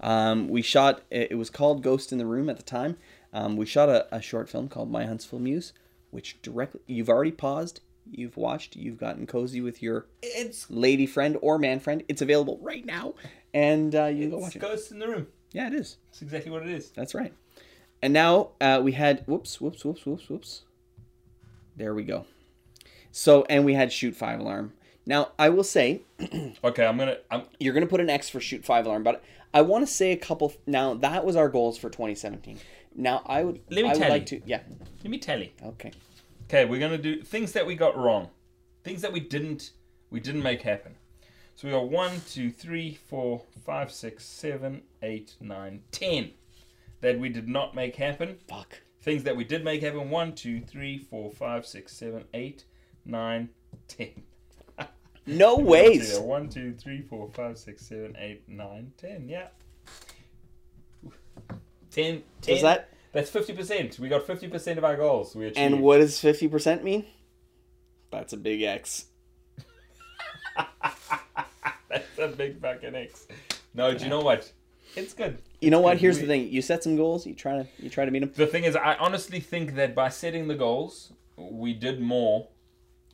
Um, we shot. It it was called Ghost in the Room at the time. Um, we shot a, a short film called My Huntsville Muse, which directly you've already paused. You've watched. You've gotten cozy with your It's lady friend or man friend. It's available right now, and uh, you can go watch it. Ghost in the Room. Yeah, it is. That's exactly what it is. That's right. And now uh, we had whoops, whoops, whoops, whoops, whoops. There we go. So and we had shoot five alarm. Now, I will say *clears throat* Okay, I'm gonna. I'm, you're going to put an X for shoot five alarm, but I want to say a couple. Now, that was our goals for 2017. Now, I would. Let me I would tell like you. to. Yeah. let me tell you. Okay. Okay, we're gonna do things that we got wrong, things that we didn't we didn't make happen. So we got one, two, three, four, five, six, seven, eight, nine, ten that we did not make happen. Fuck. Things that we did make happen. One, two, three, four, five, six, seven, eight, nine, ten. *laughs* No *laughs* ways. One, two, three, four, five, six, seven, eight, nine, ten. Yeah. Ten. ten. Is that? That's fifty percent. We got fifty percent of our goals. We achieved. And what does 50% mean? That's a big X. *laughs* That's a big fucking X. No, do you know what? It's good. You know what? good. Here's We- the thing. You set some goals. You try to you try to meet them. The thing is, I honestly think that by setting the goals, we did more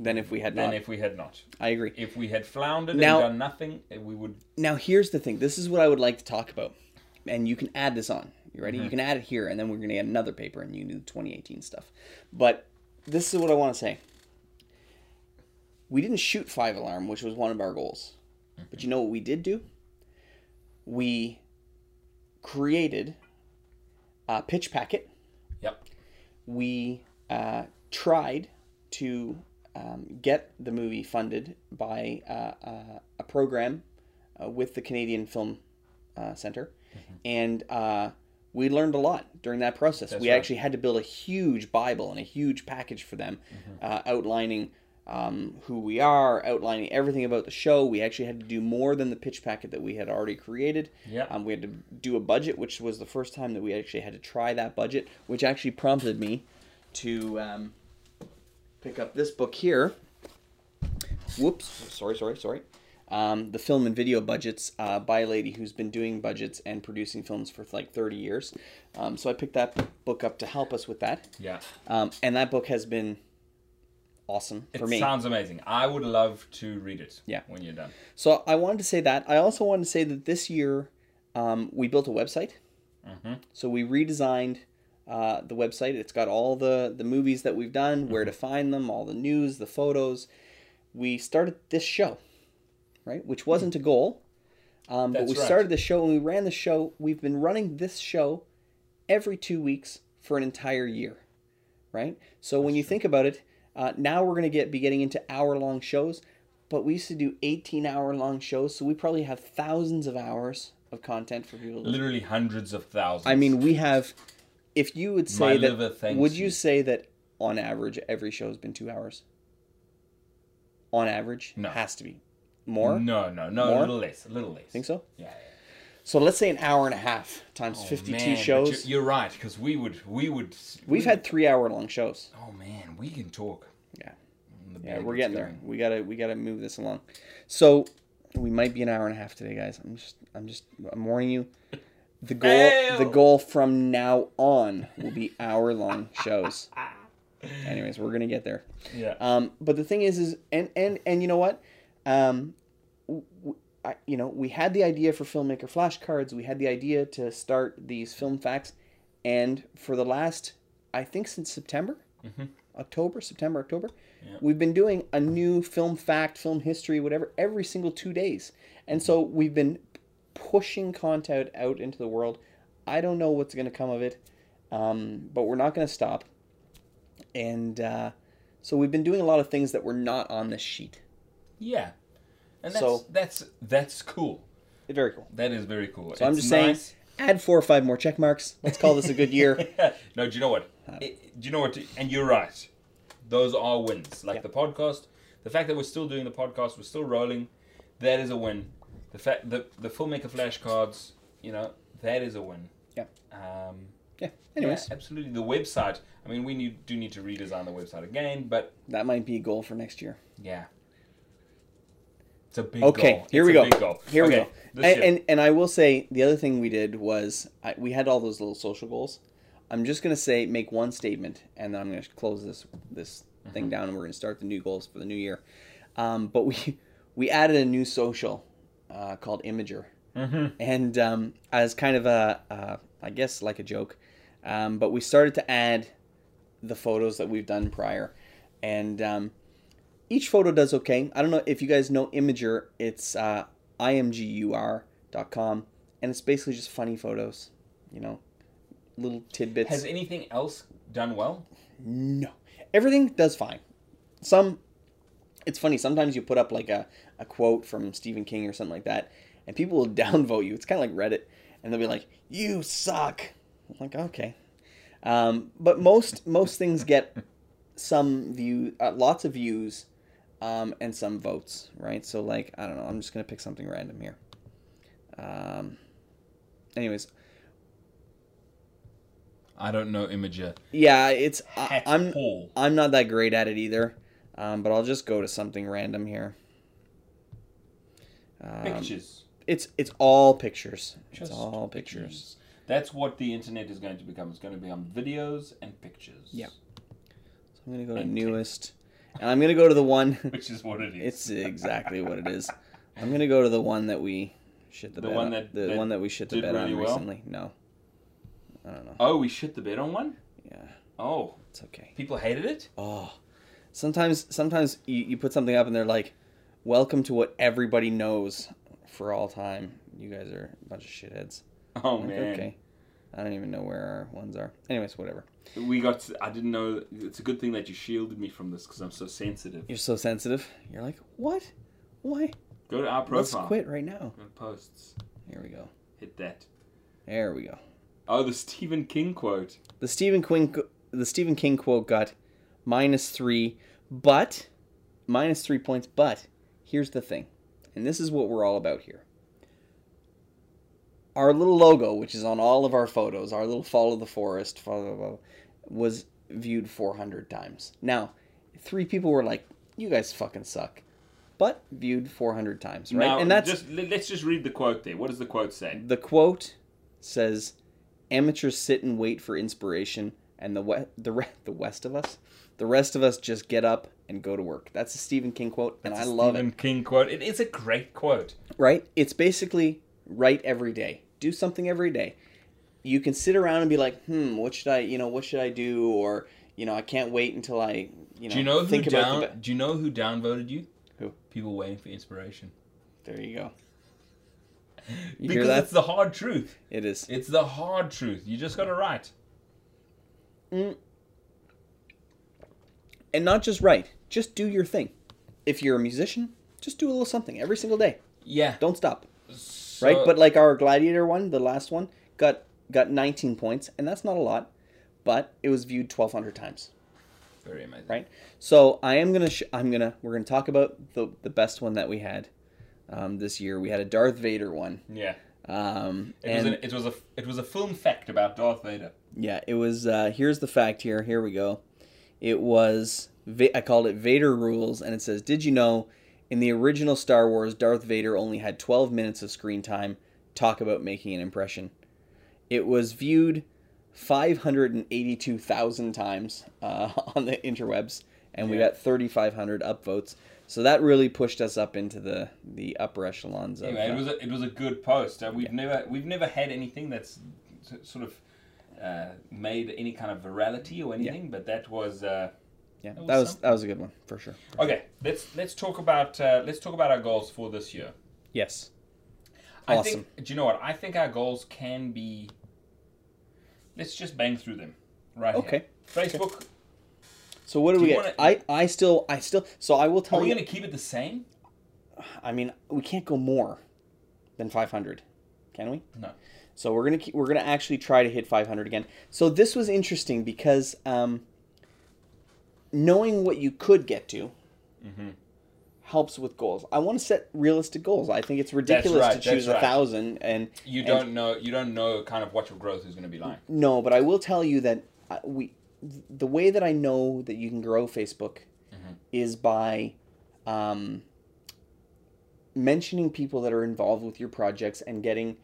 Than if we had than not. if we had not. I agree. If we had floundered Now- and done nothing, we would. Now here's the thing. This is what I would like to talk about, and you can add this on. You ready? Mm-hmm. You can add it here, and then we're gonna get another paper, and you can do the 2018 stuff. But this is what I want to say. We didn't shoot five alarm, which was one of our goals. But you know what we did do? We created a pitch packet. Yep. We uh, tried to um, get the movie funded by uh, uh, a program uh, with the Canadian Film uh, Center, and uh, we learned a lot during that process. we right. actually had to build a huge Bible and a huge package for them, uh, outlining. Um, who we are, outlining everything about the show. We actually had to do more than the pitch packet that we had already created. Yeah. Um, we had to do a budget, which was the first time that we actually had to try that budget, which actually prompted me to um, pick up this book here. Whoops! Sorry, sorry, sorry. Um, the film and video budgets uh, by a lady who's been doing budgets and producing films for like 30 years. Um, so I picked that book up to help us with that. Yeah. Um, and that book has been awesome It for me. sounds amazing. I would love to read it. Yeah. When you're done. So I wanted to say that. I also wanted to say that this year um, we built a website. Mm-hmm. So we redesigned uh, the website. It's got all the the movies that we've done, where to find them, all the news, the photos. We started this show, right? Which wasn't a goal, um, but we right. started the show and we ran the show. We've been running this show every two weeks for an entire year, right? So when you think about it, uh, now we're going to get be getting into hour long shows, but we used to do 18 hour long shows, so we probably have thousands of hours of content for people. To Literally hundreds of thousands. I mean, we have. If you would say My that, would you you. say that on average every show has been two hours? On average, No. has to be more. No, no, no. More? A little less. A little less. Think so? Yeah. yeah. So let's say an hour and a half times fifty-two Man, shows. You're, you're right because we would we would. We've we- had three-hour-long shows. Oh man, we can talk. Yeah. Yeah, we're getting there. We gotta we gotta move this along. So we might be an hour and a half today, guys. I'm just I'm just I'm warning you. The goal Ew. the goal from now on will be hour long shows. *laughs* Anyways, we're gonna get there. Yeah. Um, but the thing is, is and and and you know what? Um, w- I, you know, we had the idea for filmmaker flashcards. We had the idea to start these film facts, and for the last, I think since September, October, September, October, Yeah. we've been doing a new film fact, film history, whatever, every single two days, and so we've been pushing content out into the world. I don't know what's going to come of it, um, but we're not going to stop. And uh, so we've been doing a lot of things that were not on this sheet. Yeah. And that's So- that's that's cool. Very cool. That is very cool. So I'm just saying, add four or five more check marks. Let's call this a good year. *laughs* no, do you know what? It- do you know what? And you're right. Those are wins. Like Yeah. the podcast, the fact that we're still doing the podcast, we're still rolling, that is a win. The fact the the filmmaker flashcards, you know, that is a win. Yeah. Um, Yeah. yeah, Anyways, absolutely. The website. I mean, we need, do need to redesign the website again, but that might be a goal for next year. yeah, it's a big Okay, goal. here It's we a go. Big goal. Here we go. And, and and I will say the other thing we did was I, we had all those little social goals. I'm just gonna say make one statement, and then I'm gonna close this this Mm-hmm. thing down, and we're gonna start the new goals for the new year. Um, but we *laughs* we added a new social uh, called Imgur, Mm-hmm. and um, as kind of a uh, I guess like a joke, um, but we started to add the photos that we've done prior, and um, each photo does okay. I don't know if you guys know Imgur. It's uh, imgur.com, and it's basically just funny photos. You know, little tidbits. Has anything else done well? No. Everything does fine. Some it's funny, sometimes you put up like a, a quote from Stephen King or something like that, and people will *laughs* downvote you. It's kinda like Reddit. And they'll be like, You suck. I'm like, okay. Um, but most most things get some view uh, lots of views um, and some votes, right? So like I don't know, I'm just gonna pick something random here. Um, anyways, I don't know Imgur. yeah, it's I, Hat I'm I'm not that great at it either, um, but I'll just go to something random here. Um, Pictures. It's it's all pictures. Just it's all pictures. That's what the internet is going to become. It's going to be on videos and pictures. Yeah. So I'm gonna go to And newest, and I'm gonna go to the one. *laughs* Which is what it is. it's exactly what it is. *laughs* I'm gonna go to the one that we shit the, The bed one on. that- the that one that we shit the bed really on well? recently. No, I don't know. oh, we shit the bed on one? Yeah, Oh. it's okay. People hated it? Oh, sometimes sometimes you, you put something up and they're like, "Welcome to what everybody knows for all time." You guys are a bunch of shitheads. Oh, man. okay, I don't even know where our ones are. Anyways, whatever. We got. I didn't know. It's a good thing that you shielded me from this because I'm so sensitive. You're so sensitive. You're like, what? Why? Go to our profile. Let's quit right now. Go to posts. Here we go. Hit that. There we go. Oh, the Stephen King quote. The Stephen King the Stephen King quote got minus three, but minus three points. But here's the thing, and this is what we're all about here. Our little logo, which is on all of our photos, our little follow the forest, was viewed 400 times. Now, three people were like, "You guys fucking suck," but viewed 400 times, right? Now, and that's just let- let's just read the quote there. What does the quote say? the quote says, "Amateurs sit and wait for inspiration, and the we- the re- *laughs* the west of us, the rest of us just get up and go to work." That's a Stephen King quote, and I love Stephen it. Stephen King quote. It is a great quote. Right? It's basically write every day. Do something every day. You can sit around and be like, "Hmm, what should I, you know, what should I do?" Or, you know, I can't wait until I, you know, Do you know who down? the. Do you know who downvoted you? Who? People waiting for inspiration. There you go. *laughs* You because hear that? it's the hard truth. It is. It's the hard truth. You just got to write. and not just write. Just do your thing. If you're a musician, just do a little something every single day. Yeah. Don't stop. So- right? But like our gladiator one, the last one, got got 19 points, and that's not a lot, but it was viewed 1,200 times. very amazing. Right. So I am gonna sh- I'm gonna we're gonna talk about the the best one that we had um, this year. We had a Darth Vader one, Yeah. um, It and was an, it was a it was a film fact about Darth Vader. yeah, it was. Uh, here's the fact. Here, here we go. It was. I called it Vader rules, and it says, "Did you know?" In the original Star Wars, Darth Vader only had 12 minutes of screen time. Talk about making an impression. It was viewed 582,000 times uh, *laughs* on the interwebs, and we got 3,500 upvotes. So that really pushed us up into the the upper echelons of. Anyway, it was a, it was a good post. Uh, we've never we've never had anything that's sort of uh, made any kind of virality or anything, but that was uh, yeah, that was that was something. that was a good one for sure. okay. Let's let's talk about uh, let's talk about our goals for this year. Yes. I Awesome. think. Do you know what? I think our goals can be. Let's just bang through them, right? here. Okay. Facebook. So what do, Do we get? wanna- I I still I still so I will tell. You Are we you. going to keep it the same? I mean, we can't go more than 500, can we? No. So we're gonna keep, we're gonna actually try to hit 500 again. So this was interesting because um, knowing what you could get to Mm-hmm. helps with goals. I want to set realistic goals. I think it's ridiculous right, to choose a right. thousand and You don't know. You don't know kind of what your growth is going to be like. No, but I will tell you that uh, we, the way that I know that you can grow Facebook Mhm. is by um, mentioning people that are involved with your projects and getting,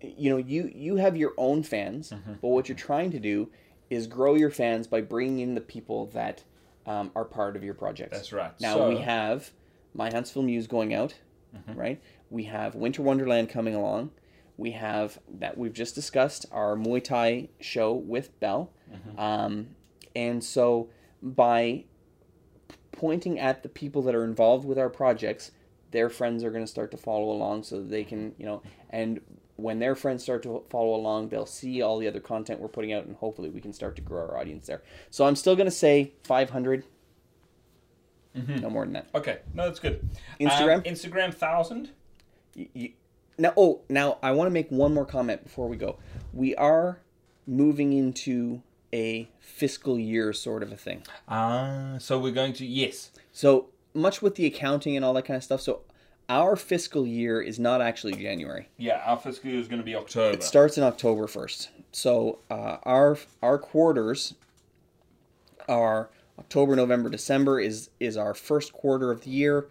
you know, you you have your own fans, but what you're trying to do is grow your fans by bringing in the people that um, are part of your projects. That's right. Now So- we have my Huntsville Muse going out, right? We have Winter Wonderland coming along. We have that we've just discussed our Muay Thai show with Bell, um, and so by pointing at the people that are involved with our projects. Their friends are going to start to follow along so that they can, you know, and when their friends start to follow along, they'll see all the other content we're putting out, and hopefully we can start to grow our audience there. So I'm still going to say 500. No more than that. Okay, no, that's good. Instagram? Um, Instagram thousand. Now, oh, now I want to make one more comment before we go. We are moving into a fiscal year sort of a thing. Ah, so we're going to yes. So much with the accounting and all that kind of stuff. So our fiscal year is not actually January. Yeah, our fiscal year is going to be October. It starts in October first. So uh, our our quarters are October, November, December is is our first quarter of the year,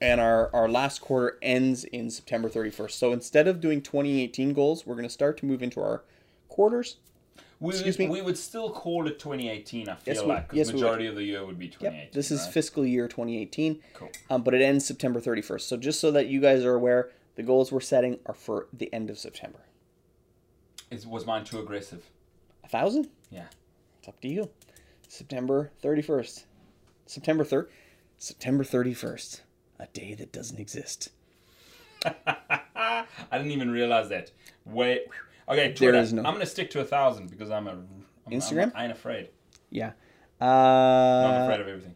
and our our last quarter ends in September thirty first. So instead of doing twenty eighteen goals, we're going to start to move into our quarters. We, excuse would, me? we would still call it 2018. I feel Yes, like 'cause yes, majority of the year would be 2018. This is right? fiscal year 2018. Cool. Um, but it ends September 31st. So just so that you guys are aware, the goals we're setting are for the end of September. Is, was mine too aggressive? A thousand? Yeah. It's up to you. September 31st. September 3rd. September 31st. A day that doesn't exist. *laughs* I didn't even realize that. Wait. Okay, Twitter. is no- I'm going to stick to a thousand because I'm a I'm, Instagram? I'm, I ain't afraid. Yeah. I'm Uh, afraid of everything.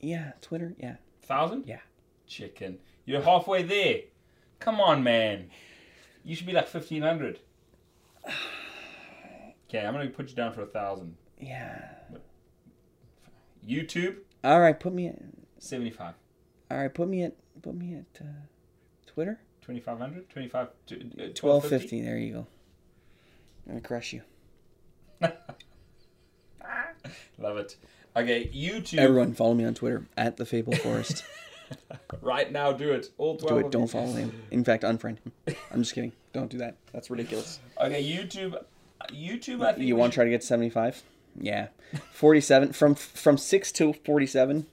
yeah, Twitter. Yeah. Thousand? Yeah. Chicken. You're halfway there. Come on, man. You should be like fifteen hundred. *sighs* Okay, I'm gonna put you down for a thousand. Yeah. YouTube, All right, put me at, seventy-five. all right, put me at put me at uh, Twitter. 2500 25 to, uh, 1250. There you go. I'm to crush you. *laughs* Love it. Okay, YouTube. Everyone, follow me on Twitter at the Fable *laughs* Forest. Right now, do it. All 12 do it. Don't follow him. In fact, unfriend him. I'm just kidding. Don't do that. That's ridiculous. Okay, YouTube. YouTube, I think. You want to should- try to get 75? Yeah. 47 from from 6 to 47.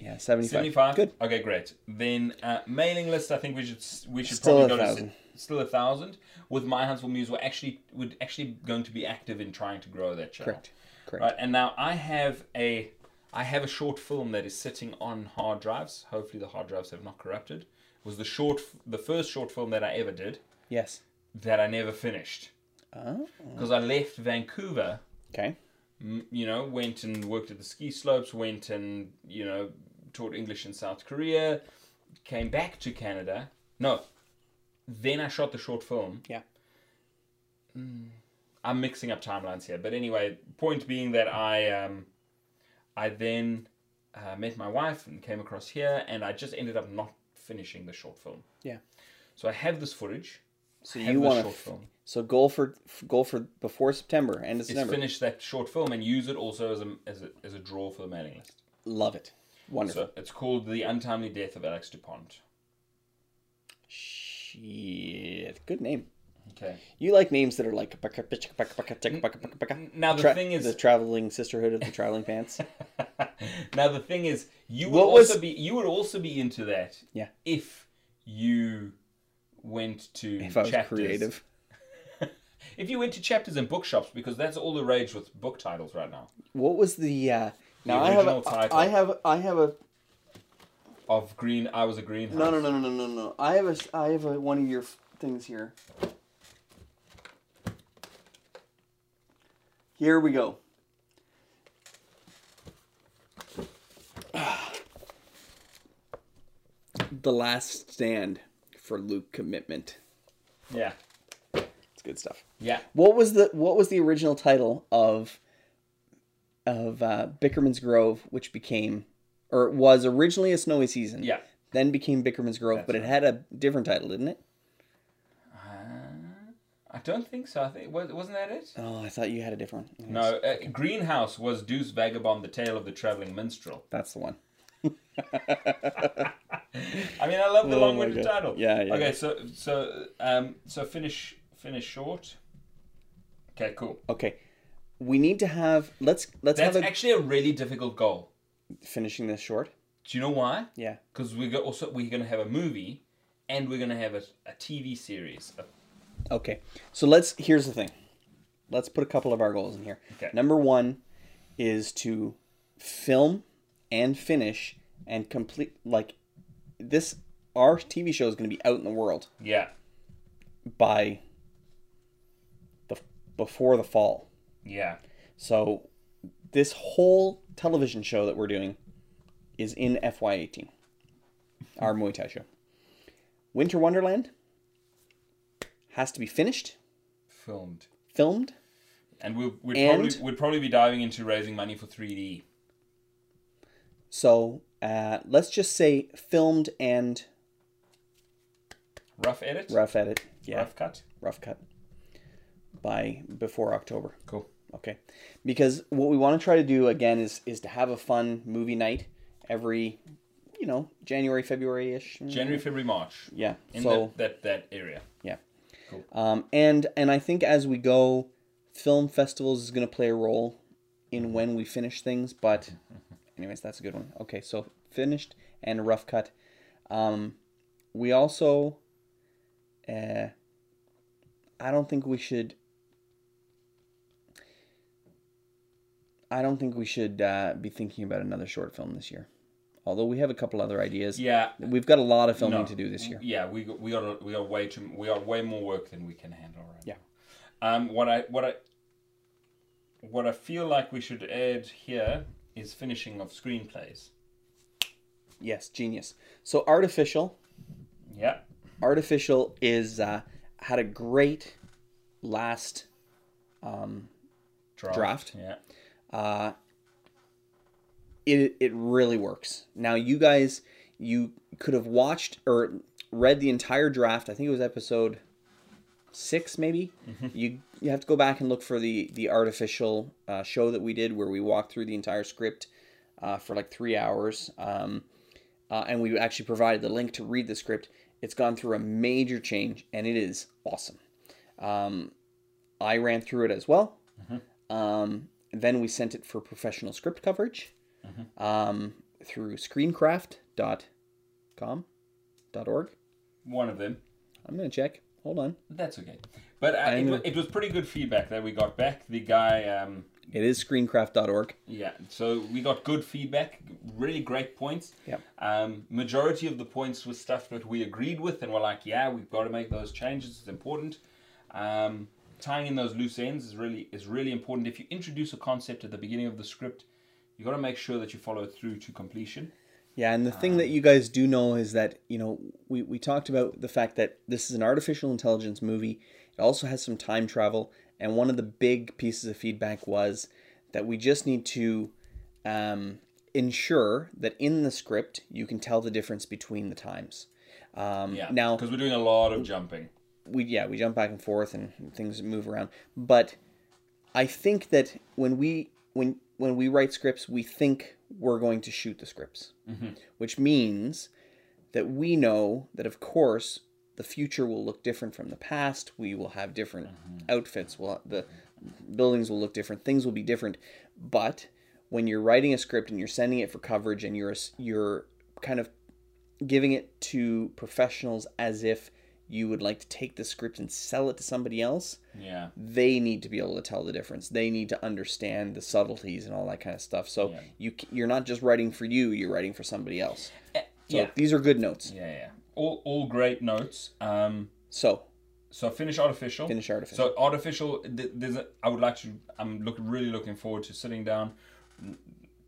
Yeah, 75. 75 Good. okay great then uh, mailing list i think we should we should Still probably a go thousand. to still a thousand with my huntsville muse we're actually we're actually going to be active in trying to grow that channel Correct. Correct. right and now i have a i have a short film that is sitting on hard drives hopefully the hard drives have not corrupted it was the short the first short film that i ever did Yes. that i never finished Oh. because i left vancouver Okay. you know, went and worked at the ski slopes, went and, you know, taught English in South Korea, came back to Canada. No, then I shot the short film. Yeah. I'm mixing up timelines here, but anyway, point being that I, um, I then uh, met my wife and came across here, and I just ended up not finishing the short film. Yeah. So I have this footage. So you want to film. So goal for goal for before September end of Is finish that short film and use it also as a as a, as a draw for the mailing list. Love it. Wonderful. So it's called The Untimely Death of Alex DuPont. Shit. Good name. Okay. You like names that are like Now the Tra- thing is, the traveling sisterhood of the traveling pants. *laughs* now the thing is, you would What also was- be you would also be into that. Yeah. If you went to If I was chapters. creative. *laughs* If you went to chapters and bookshops, because that's all the rage with book titles right now. What was the uh now I have a, title. I have I have a Of green, I was a greenhouse. no no no no no no no I have a I have a one of your things here. Here we go. *sighs* The last stand for Luke commitment. Yeah. It's good stuff. Yeah. What was the what was the original title of of uh, Bickerman's Grove, which became or was originally a snowy season? Yeah. Then became Bickerman's Grove, That's but it right. had a different title, didn't it? I don't think so. I think wasn't that it? Oh, I thought you had a different. one. No, uh, Greenhouse was Deuce Vagabond, the Tale of the Traveling Minstrel. that's the one. *laughs* I mean, I love the Oh long-winded title. Yeah, yeah. Okay, so so um so finish finish short. Okay, cool. Okay, we need to have let's let's That's have a actually a really difficult goal. finishing this short. Do you know why? Yeah. Because we're also we're gonna have a movie, and we're gonna have a, a TV series. Okay, so let's. Here's the thing. Let's put a couple of our goals in here. Okay. Number one is to film and finish and complete like this our TV show is going to be out in the world Yeah. by the before the fall. Yeah. So this whole television show that we're doing is in FY18. Our Muay Thai show. Winter Wonderland has to be finished, Filmed. filmed, And we'll, we'd, And- probably, we'd probably be diving into raising money for 3D. so uh, let's just say filmed and Rough edit? rough edit. Yeah, Rough cut? rough cut by before October. Cool. Okay. Because what we want to try to do again is is to have a fun movie night every, you know, January, February ish. January, February, March. Yeah. In so that, that, that area. yeah. Cool. Um, and and I think as we go, film festivals is going to play a role in when we finish things. But, *laughs* anyways, that's a good one. Okay, so finished and rough cut. Um, we also, uh, I don't think we should. I don't think we should uh, be thinking about another short film this year. Although we have a couple other ideas. Yeah. We've got a lot of filming No. to do this year. Yeah, we we got we got way too we got way more work than we can handle right Yeah. now. Um, what I what I what I feel like we should add here is finishing of screenplays. Yes, genius. So artificial, Yeah. artificial is uh, had a great last Draft. Draft. Yeah. Uh, it it really works. Now you guys you could have watched or read the entire draft. I think it was episode six, maybe. You you have to go back and look for the the artificial uh, show that we did where we walked through the entire script uh, for like three hours, um, uh, and we actually provided the link to read the script. It's gone through a major change, and it is awesome. Um, I ran through it as well. Um, then we sent it for professional script coverage um, through screencraft.com, .org. One of them. I'm going to check. Hold on. That's okay. But uh, it, I'm- it was pretty good feedback that we got back. The guy, um, It is screencraft.org. yeah. So we got good feedback, really great points. Yep. Um, majority of the points was stuff that we agreed with, and we're like, yeah, we've got to make those changes. It's important. Um, tying in those loose ends is really is really important. If you introduce a concept at the beginning of the script, you got to make sure that you follow it through to completion. Yeah, and the thing that you guys do know is that, you know, we, we talked about the fact that this is an artificial intelligence movie. It also has some time travel. And one of the big pieces of feedback was that we just need to um, ensure that in the script you can tell the difference between the times. Um, Yeah. Now, because we're doing a lot of jumping. We yeah we jump back and forth and things move around. But i think that when we when when we write scripts we think we're going to shoot the scripts mm-hmm. which means that we know that of course the future will look different from the past. We will have different mm-hmm. outfits. Will the buildings will look different. Things will be different. But when you're writing a script and you're sending it for coverage and you're you're kind of giving it to professionals as if you would like to take the script and sell it to somebody else, Yeah. they need to be able to tell the difference. They need to understand the subtleties and all that kind of stuff. So Yeah. you you're not just writing for you; you're writing for somebody else. Eh, So yeah. these are good notes. Yeah. Yeah. All all great notes. Um, So So finish artificial. Finish artificial. So artificial. th- There's a, I would like to. I'm look really looking forward to sitting down,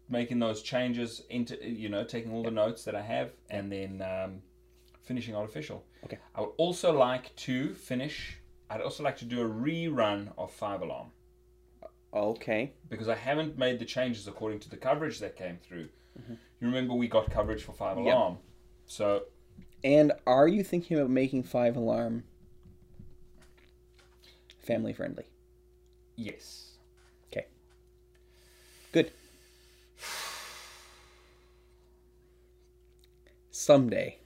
making those changes into you know taking all the notes that I have and then um, finishing artificial. Okay. I would also like to finish. I'd also like to do a rerun of Five Alarm okay, because I haven't made the changes according to the coverage that came through. Mm-hmm. You remember we got coverage for Five Yep. Alarm, so and are you thinking about making Five Alarm family friendly? yes. Okay, good. *sighs* Someday,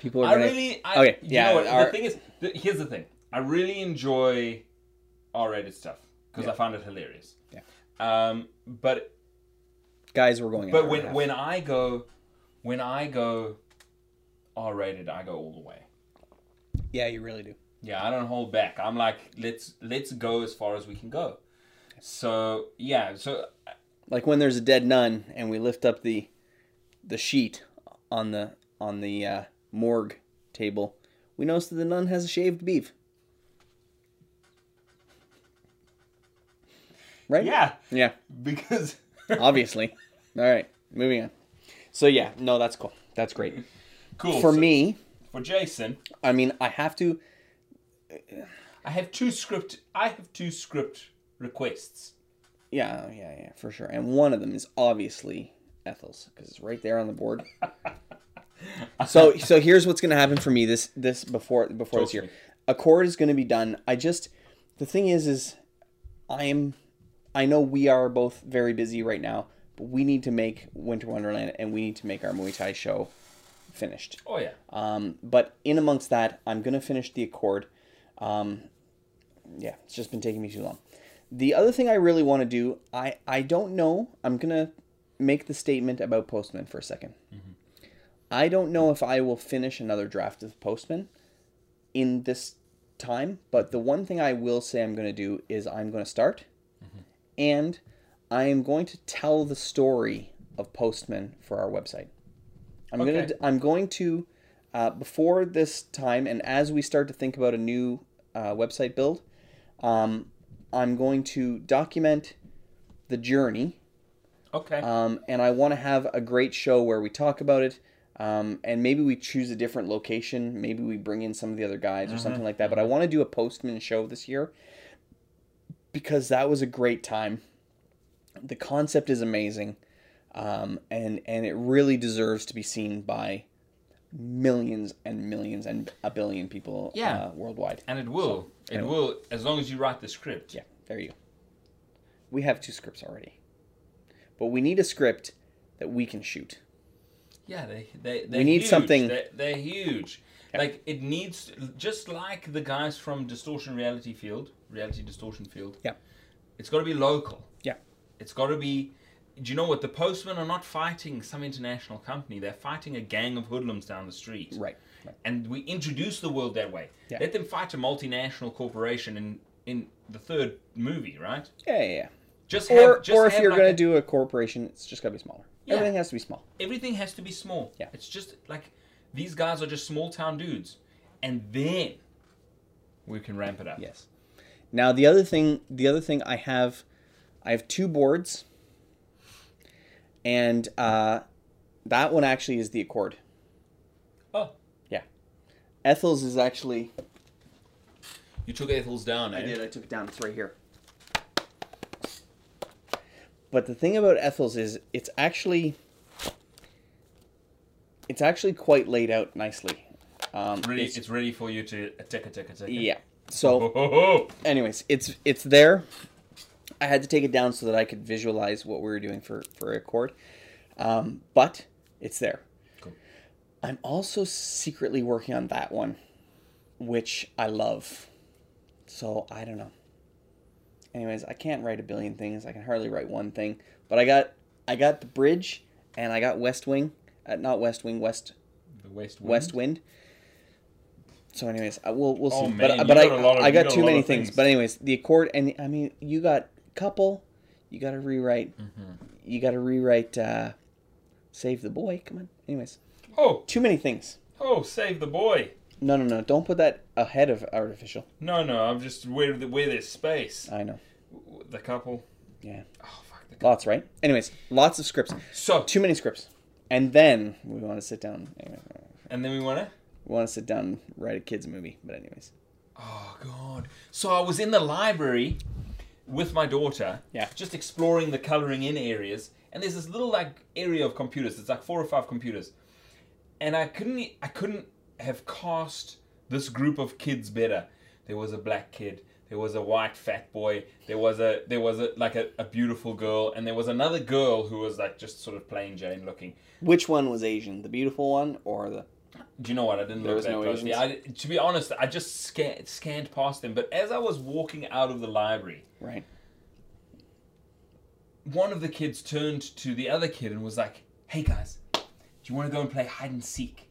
people are I gonna. really, I, Okay, you yeah, know our- the thing is, th- here's the thing. I really enjoy R-rated stuff because I found it hilarious. Yeah. Um, but guys, we're going. but hour and a when when I go, when I go R-rated, I go all the way. yeah, you really do. Yeah, I don't hold back. I'm like, let's let's go as far as we can go. So yeah, so Like when there's a dead nun and we lift up the the sheet on the on the uh, morgue table, we notice that the nun has a shaved beef. Right? yeah, Yeah. because *laughs* Obviously. All right. Moving on. So yeah, no, that's cool. That's great. cool For So me, for Jason. I mean, I have to. I have two script. I have two script requests. Yeah, yeah, yeah, for sure. And one of them is obviously Ethel's because it's right there on the board. *laughs* so, so here's what's gonna happen for me this this before before this to year. me. Accord is gonna be done. I just the thing is is I am I know we are both very busy right now, but we need to make Winter Wonderland and we need to make our Muay Thai show finished. Oh yeah. Um, but in amongst that, I'm gonna finish the Accord. Um, yeah, it's just been taking me too long. The other thing I really want to do, I I don't know. I'm gonna make the statement about Postman for a 2nd I don't know if I will finish another draft of Postman in this time, but the one thing I will say I'm gonna do is I'm gonna start, and I am going to tell the story of Postman for our website. I'm Okay. gonna I'm going to uh, before this time and as we start to think about a new uh, website build, um, I'm going to document the journey, Okay. um, and I want to have a great show where we talk about it. Um, and maybe we choose a different location. Maybe we bring in some of the other guys or something like that. But I want to do a postman show this year because that was a great time. The concept is amazing, um, and and it really deserves to be seen by millions and millions and a billion people Yeah. uh, worldwide. and it will. it will as long as you write the script. Yeah, there you go. We have two scripts already, but we need a script that we can shoot. Yeah, they they they're need huge. something- They're, they're huge. Like it needs just like the guys from Distortion Reality Field, Reality Distortion Field. Yeah. It's got to be local. Yeah. It's got to be. Do you know what? The postmen are not fighting some international company. They're fighting a gang of hoodlums down the street. Right. right. And we introduce the world that way. Yeah. Let them fight a multinational corporation in in the third movie, right? Yeah, yeah, yeah. Just Or, have, just or if you're like going a- to do a corporation, it's just got to be smaller. Yeah. Everything has to be small. everything has to be small. Yeah. It's just like these guys are just small town dudes. And then we can ramp it up. Yes. Now the other thing, the other thing I have, I have two boards, and uh, that one actually is the Accord. Oh, Yeah. Ethel's is actually. you took Ethel's down, eh? I did. I took it down. It's right here. But the thing about Ethel's is it's actually it's actually quite laid out nicely. Um, Ready, it's- it's, ready for you to attack, attack, attack. yeah. So Oh, oh, oh. anyways, it's it's there. I had to take it down so that I could visualize what we were doing for for Accord, um, but it's there. Cool. I'm also secretly working on that one, which I love. So I don't know. Anyways, I can't write a billion things. I can hardly write one thing. But I got I got the bridge and I got West Wing, uh, not West Wing, West The West Wind. West Wind. So, anyways, I we'll see. Oh, but man, but you I of- I got got too many things. things. But anyways, the accord and I mean you got couple, you got to rewrite. Mm-hmm. You got to rewrite. uh Save the boy. Come on. Anyways, Oh, too many things. oh, save the boy. No, no, no. Don't put that ahead of artificial. No, no, I'm just where the where there's space. I know. The couple. Yeah. Oh fuck the couple. Lots, right? Anyways, lots of scripts. So Too many scripts. And then we want to sit down. Anyway, and then we wanna. we want to sit down and write a kids movie. But anyways, Oh god. So I was in the library with my daughter. Yeah. Just exploring the coloring in areas, and there's this little like area of computers. It's like four or five computers, and I couldn't I couldn't have cast this group of kids better. There was a black kid. There was a white fat boy. There was a there was a like a, a beautiful girl, and there was another girl who was like just sort of plain Jane looking. which one was Asian? The beautiful one or the? Do you know what? I didn't There look that no closely. I, to be honest, I just scanned, scanned past them. But as I was walking out of the library, Right. one of the kids turned to the other kid and was like, "Hey guys, do you want to go and play hide and seek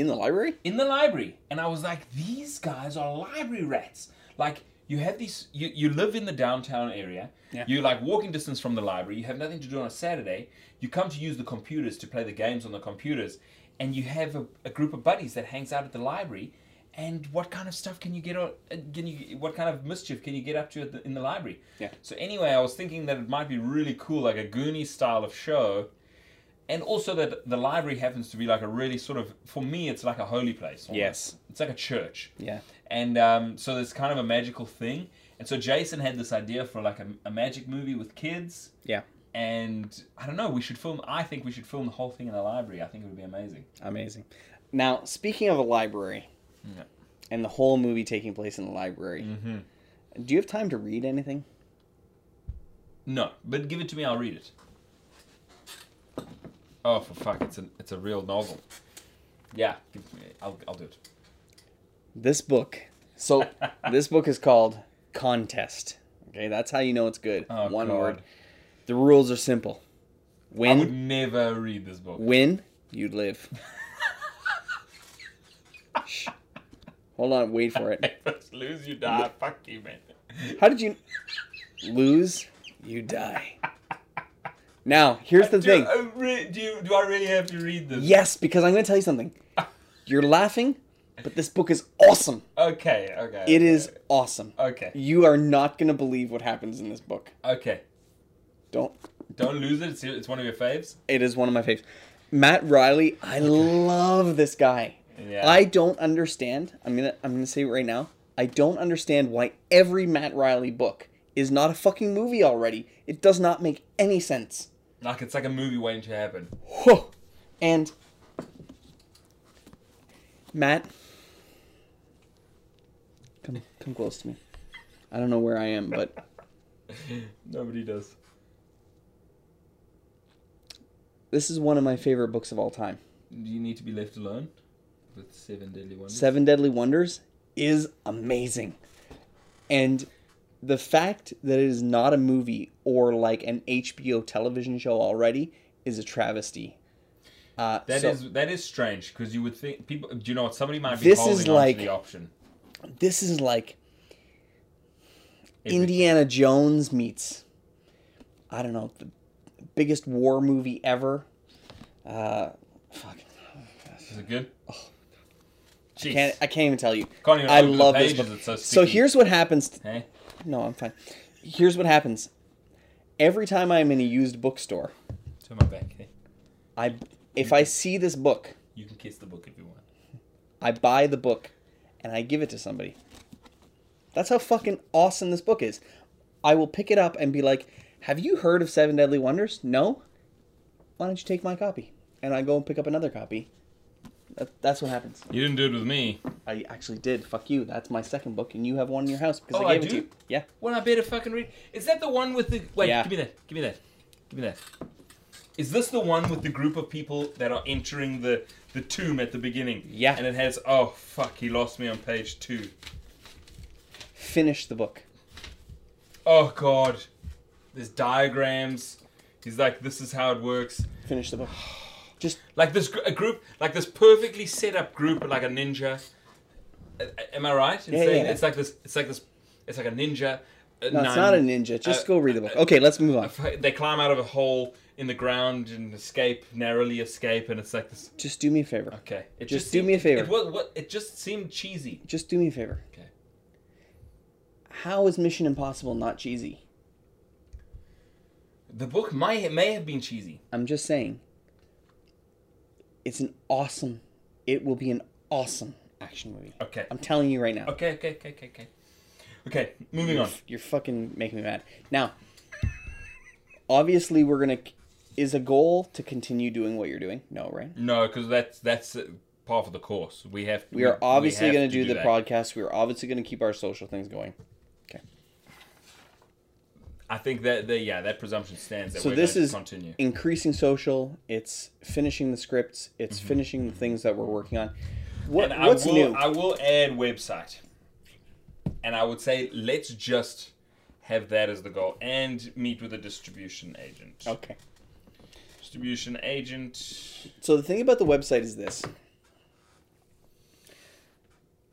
In the library? in the library?" And I was like, "These guys are library rats. Like, you have these you, you live in the downtown area Yeah. you're like walking distance from the library you have nothing to do on a saturday you come to use the computers to play the games on the computers and you have a, a group of buddies that hangs out at the library and what kind of stuff can you get on uh, can you what kind of mischief can you get up to the, in the library Yeah. so anyway i was thinking that it might be really cool like a goonies style of show and also that the library happens to be like a really sort of for me it's like a holy place almost. Yes. it's like a church Yeah. and um, so there's kind of a magical thing. And so Jason had this idea for like a, a magic movie with kids. Yeah. And I don't know, we should film, I think we should film the whole thing in the library. I think it would be amazing. Amazing. Now, speaking of a library Yeah. and the whole movie taking place in the library, Mm-hmm. do you have time to read anything? No, but give it to me, I'll read it. Oh, for fuck, it's a, it's a real novel. Yeah, give me. I'll, I'll do it. This book. So, *laughs* this book is called Contest. Okay, that's how you know it's good. Oh, One God. word. The rules are simple. Win. I would never read this book. win, you'd live. *laughs* Shh. Hold on, wait for it. *laughs* Lose, you die. Fuck you, man. How did you lose? You die. Now, here's uh, the do, thing. I uh, re- do, you, do I really have to read this? Yes, because I'm going to tell you something. *laughs* You're laughing, but this book is awesome. Okay, okay. It okay, is awesome. Okay. You are not going to believe what happens in this book. Okay. Don't. Don't lose it. It's, it's one of your faves. It is one of my faves. Matt Reilly, I love this guy. Yeah. I don't understand. I'm gonna I'm gonna say it right now. I don't understand why every Matt Reilly book is not a fucking movie already. It does not make any sense. Like it's like a movie waiting to happen. And Matt, come come close to me. I don't know where I am, but *laughs* Nobody does. this is one of my favorite books of all time. Do you need to be left alone with Seven Deadly Wonders? Seven Deadly Wonders is amazing. And the fact that it is not a movie or like an HBO television show already is a travesty. Uh, That so is that is strange because you would think people. Do you know what somebody might be This holding is like- the option? this is like. Indiana Jones meets I don't know the biggest war movie ever. Uh, fuck, Is it good? Jeez. can't I can't even tell you. Even I love this book. it's so so here's what happens. Hey? No, I'm fine. Here's what happens. Every time I'm in a used bookstore, Turn my back. Hey? I if I see this book, You can kiss the book if you want. I buy the book and I give it to somebody. That's how fucking awesome this book is. I will pick it up and be like, "Have you heard of Seven Deadly Wonders?" No. Why don't you take my copy? And I go and pick up another copy. That, that's what happens. You didn't do it with me. I actually did. Fuck you. That's my second book, and you have one in your house because Oh, I I gave it to you. Yeah. Well, I better fucking read. Is that the one with the? Wait, Yeah. give me that. Give me that. Give me that. Is this the one with the group of people that are entering the the tomb at the beginning? Yeah. And it has. Oh fuck! He lost me on page two. Finish the book. Oh god. There's diagrams. He's like, this is how it works. Finish the book. *sighs* Just Like this gr- a group, like this perfectly set up group, like a ninja. Uh, Am I right in Yeah, saying yeah. it's like this? It's like this. It's like a ninja. a no, it's not a ninja. Just uh, go read the book. uh, Okay, let's move on. They climb out of a hole in the ground and escape, narrowly escape, and it's like this. Just do me a favor. Okay, it Just do seemed- me a favor. It, was, what, it just seemed cheesy. Just do me a favor. Okay. How is Mission Impossible not cheesy? The book might may have been cheesy. I'm just saying. It's an awesome. It will be an awesome action movie. Okay. I'm telling you right now. Okay. Okay. Okay. Okay. Okay. Okay. Moving on. You're fucking making me mad. Now, obviously, we're gonna. Is a goal to continue doing what you're doing? No, right? No, because that's that's part of the course. We have. We are obviously going to do, the that. podcast. We are obviously going to keep our social things going. I think that the yeah that presumption stands. That So we're this going is to continue. increasing social. It's finishing the scripts. It's finishing the things that we're working on. What, Mm-hmm. and what's I will, new? I will add website, and I would say let's just have that as the goal and meet with a distribution agent. okay. Distribution agent. So the thing about the website is this.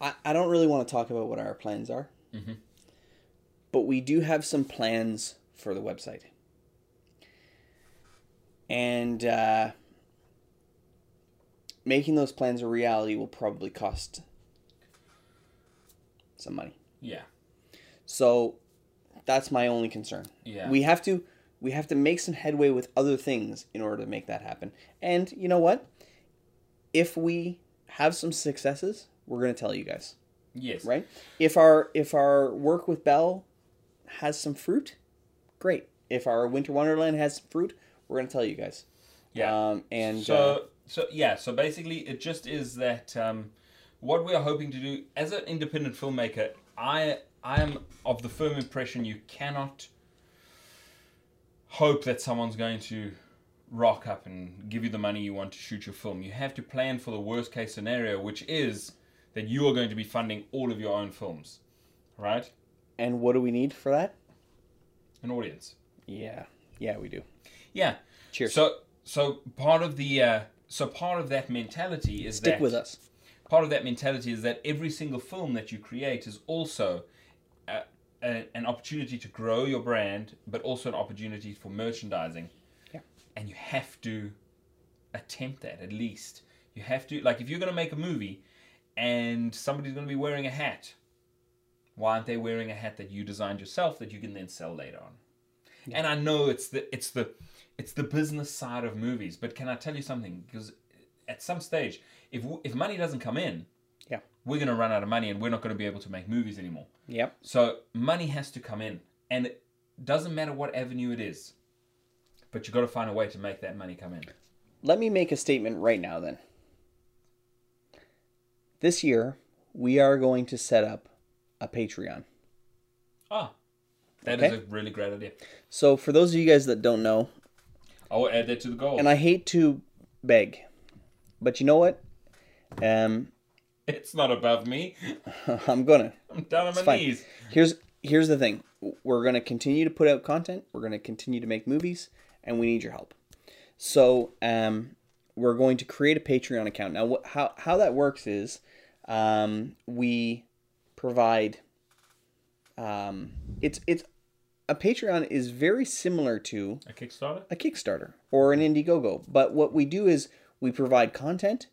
I, I don't really want to talk about what our plans are. Mm-hmm. But we do have some plans for the website. And uh, making those plans a reality will probably cost some money. Yeah. So that's my only concern. Yeah. We have to we have to make some headway with other things in order to make that happen. And you know what? If we have some successes, we're going to tell you guys, Yes. right? If our if our work with Bell has some fruit, great. If our Winter Wonderland has some fruit, we're to tell you guys. Yeah. Um, and so uh, so yeah so basically it just is that um, what we are hoping to do as an independent filmmaker i i am of the firm impression you cannot hope that someone's going to rock up and give you the money you want to shoot your film you have to plan for the worst case scenario which is that you are going to be funding all of your own films right and what do we need for that? an audience Yeah. Yeah, we do. yeah Cheers. so so part of the uh, so part of that mentality is Stick that with us. part of that mentality is that every single film that you create is also a, a, an opportunity to grow your brand, but also an opportunity for merchandising. Yeah. And you have to attempt that at least. You have to, like, if you're going to make a movie and somebody's going to be wearing a hat, why aren't they wearing a hat that you designed yourself that you can then sell later on? And I know it's the it's the it's the business side of movies, but can I tell you something? Because at some stage, if if money doesn't come in, Yeah. we're going to run out of money and we're not going to be able to make movies anymore. Yep. So money has to come in, and it doesn't matter what avenue it is, but you've got to find a way to make that money come in. Let me make a statement right now then. This year, we are going to set up a Patreon. Ah, that is Okay. a really great idea. So, for those of you guys that don't know, I will add that to the goal. and I hate to beg, but you know what? Um, it's not above me. *laughs* I'm gonna. I'm down on my fine. knees. Here's here's the thing. We're gonna continue to put out content. We're gonna continue to make movies, and we need your help. So, um, we're going to create a Patreon account now. What, how how that works is, um, we provide. Um, it's it's a Patreon is very similar to A Kickstarter. a Kickstarter or an Indiegogo. But what we do is we provide content,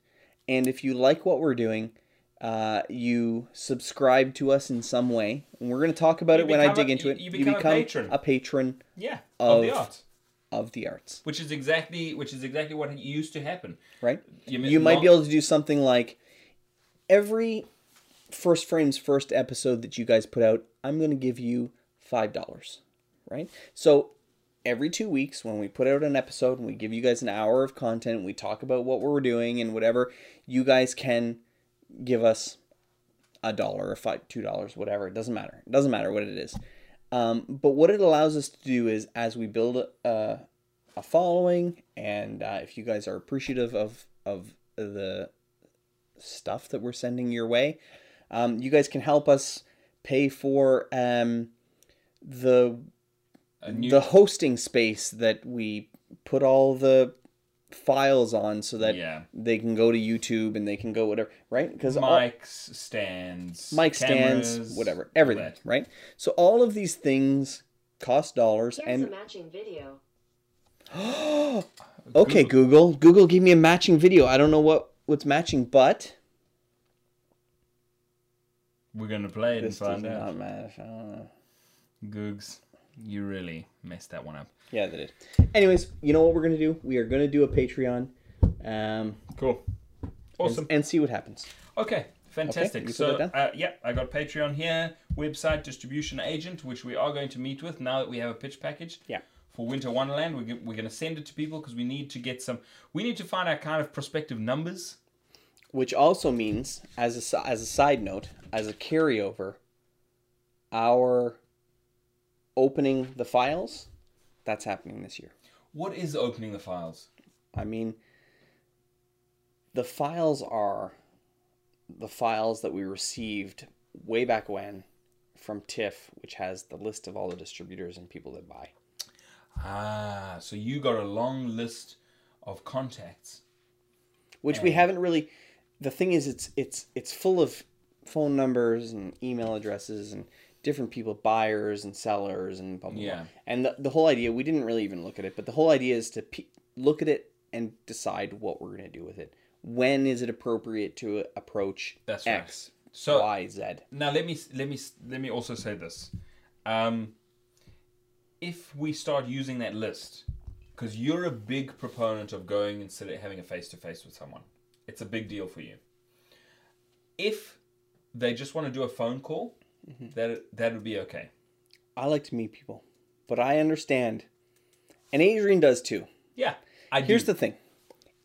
and if you like what we're doing, uh, you subscribe to us in some way. And we're going to talk about You it when I become a- dig into you- it. you become a patron. a patron Yeah, of, the Of- art, of the arts, which is exactly which is exactly what used to happen. right? You, You might be able to do something like every first frames first episode that you guys put out, I'm going to give you five dollars, right? So every two weeks when we put out an episode and we give you guys an hour of content, and we talk about what we're doing and whatever, you guys can give us a dollar or five, two dollars, whatever. It doesn't matter. It doesn't matter what it is. Um, but what it allows us to do is, as we build a, a following, and uh, if you guys are appreciative of of the stuff that we're sending your way, um, you guys can help us pay for um, the new, the hosting space that we put all the files on, so that yeah, they can go to YouTube and they can go whatever, right? Because mics, stands, mic stands, whatever, everything, that. right? So all of these things cost dollars, Here's a and matching video. *gasps* okay, Google, Google, give me a matching video. I don't know what what's matching, but We're gonna play it this and does find out. not match. I don't know. Googs, you really messed that one up. Yeah, that did. Anyways, you know what we're gonna do? We are gonna do a Patreon, um, Cool, awesome. and, see what happens. Okay, fantastic. put so, uh, yeah, I got Patreon here, website distribution agent, which we are going to meet with now that we have a pitch package. Yeah. For Winter Wonderland, we're, we're going to send it to people because we need to get some. We need to find our kind of prospective numbers. Which also means, as a as a side note, as a carryover, our opening the files, that's happening this year. What is opening the files? I mean, the files are the files that we received way back when from TIFF, which has the list of all the distributors and people that buy. Ah, so you got a long list of contacts. Which we haven't really. The thing is, it's it's it's full of phone numbers and email addresses and different people, buyers and sellers, and blah blah. Yeah. blah. And the, the whole idea, we didn't really even look at it, but the whole idea is to pe- look at it and decide what we're going to do with it. When is it appropriate to approach That's right. So Y, Z? now let me let me let me also say this. Um, if we start using that list, because you're a big proponent of going and having a face to face with someone, it's a big deal for you. If they just want to do a phone call, mm-hmm. that that would be okay. I like to meet people, but I understand, and Adrian does too. Yeah, I Here's do. the thing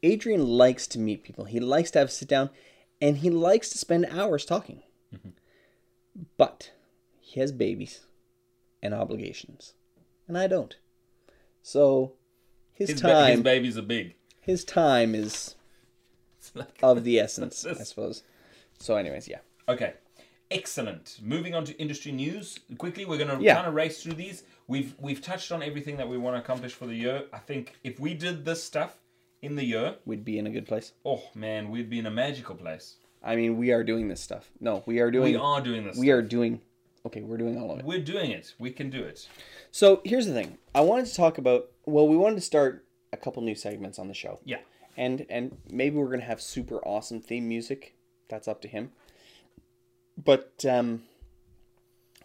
Adrian likes to meet people, he likes to have a sit down, and he likes to spend hours talking. Mm-hmm. But he has babies and obligations, and I don't. So his, his, ba- his babies are big. his time is like- of the *laughs* essence, I suppose. So, anyways, yeah. Okay. Excellent. Moving on to industry news. Quickly, we're going to Yeah. kind of race through these. We've we've touched on everything that we want to accomplish for the year. I think if we did this stuff in the year, We'd be in a good place. oh man, we'd be in a magical place. I mean, we are doing this stuff. No, we are doing. We are doing this. We are doing. Okay, we're doing all of it. We're doing it. We can do it. So here's the thing. I wanted to talk about. Well, we wanted to start a couple new segments on the show. Yeah. And and maybe we're gonna have super awesome theme music. That's up to him. But um,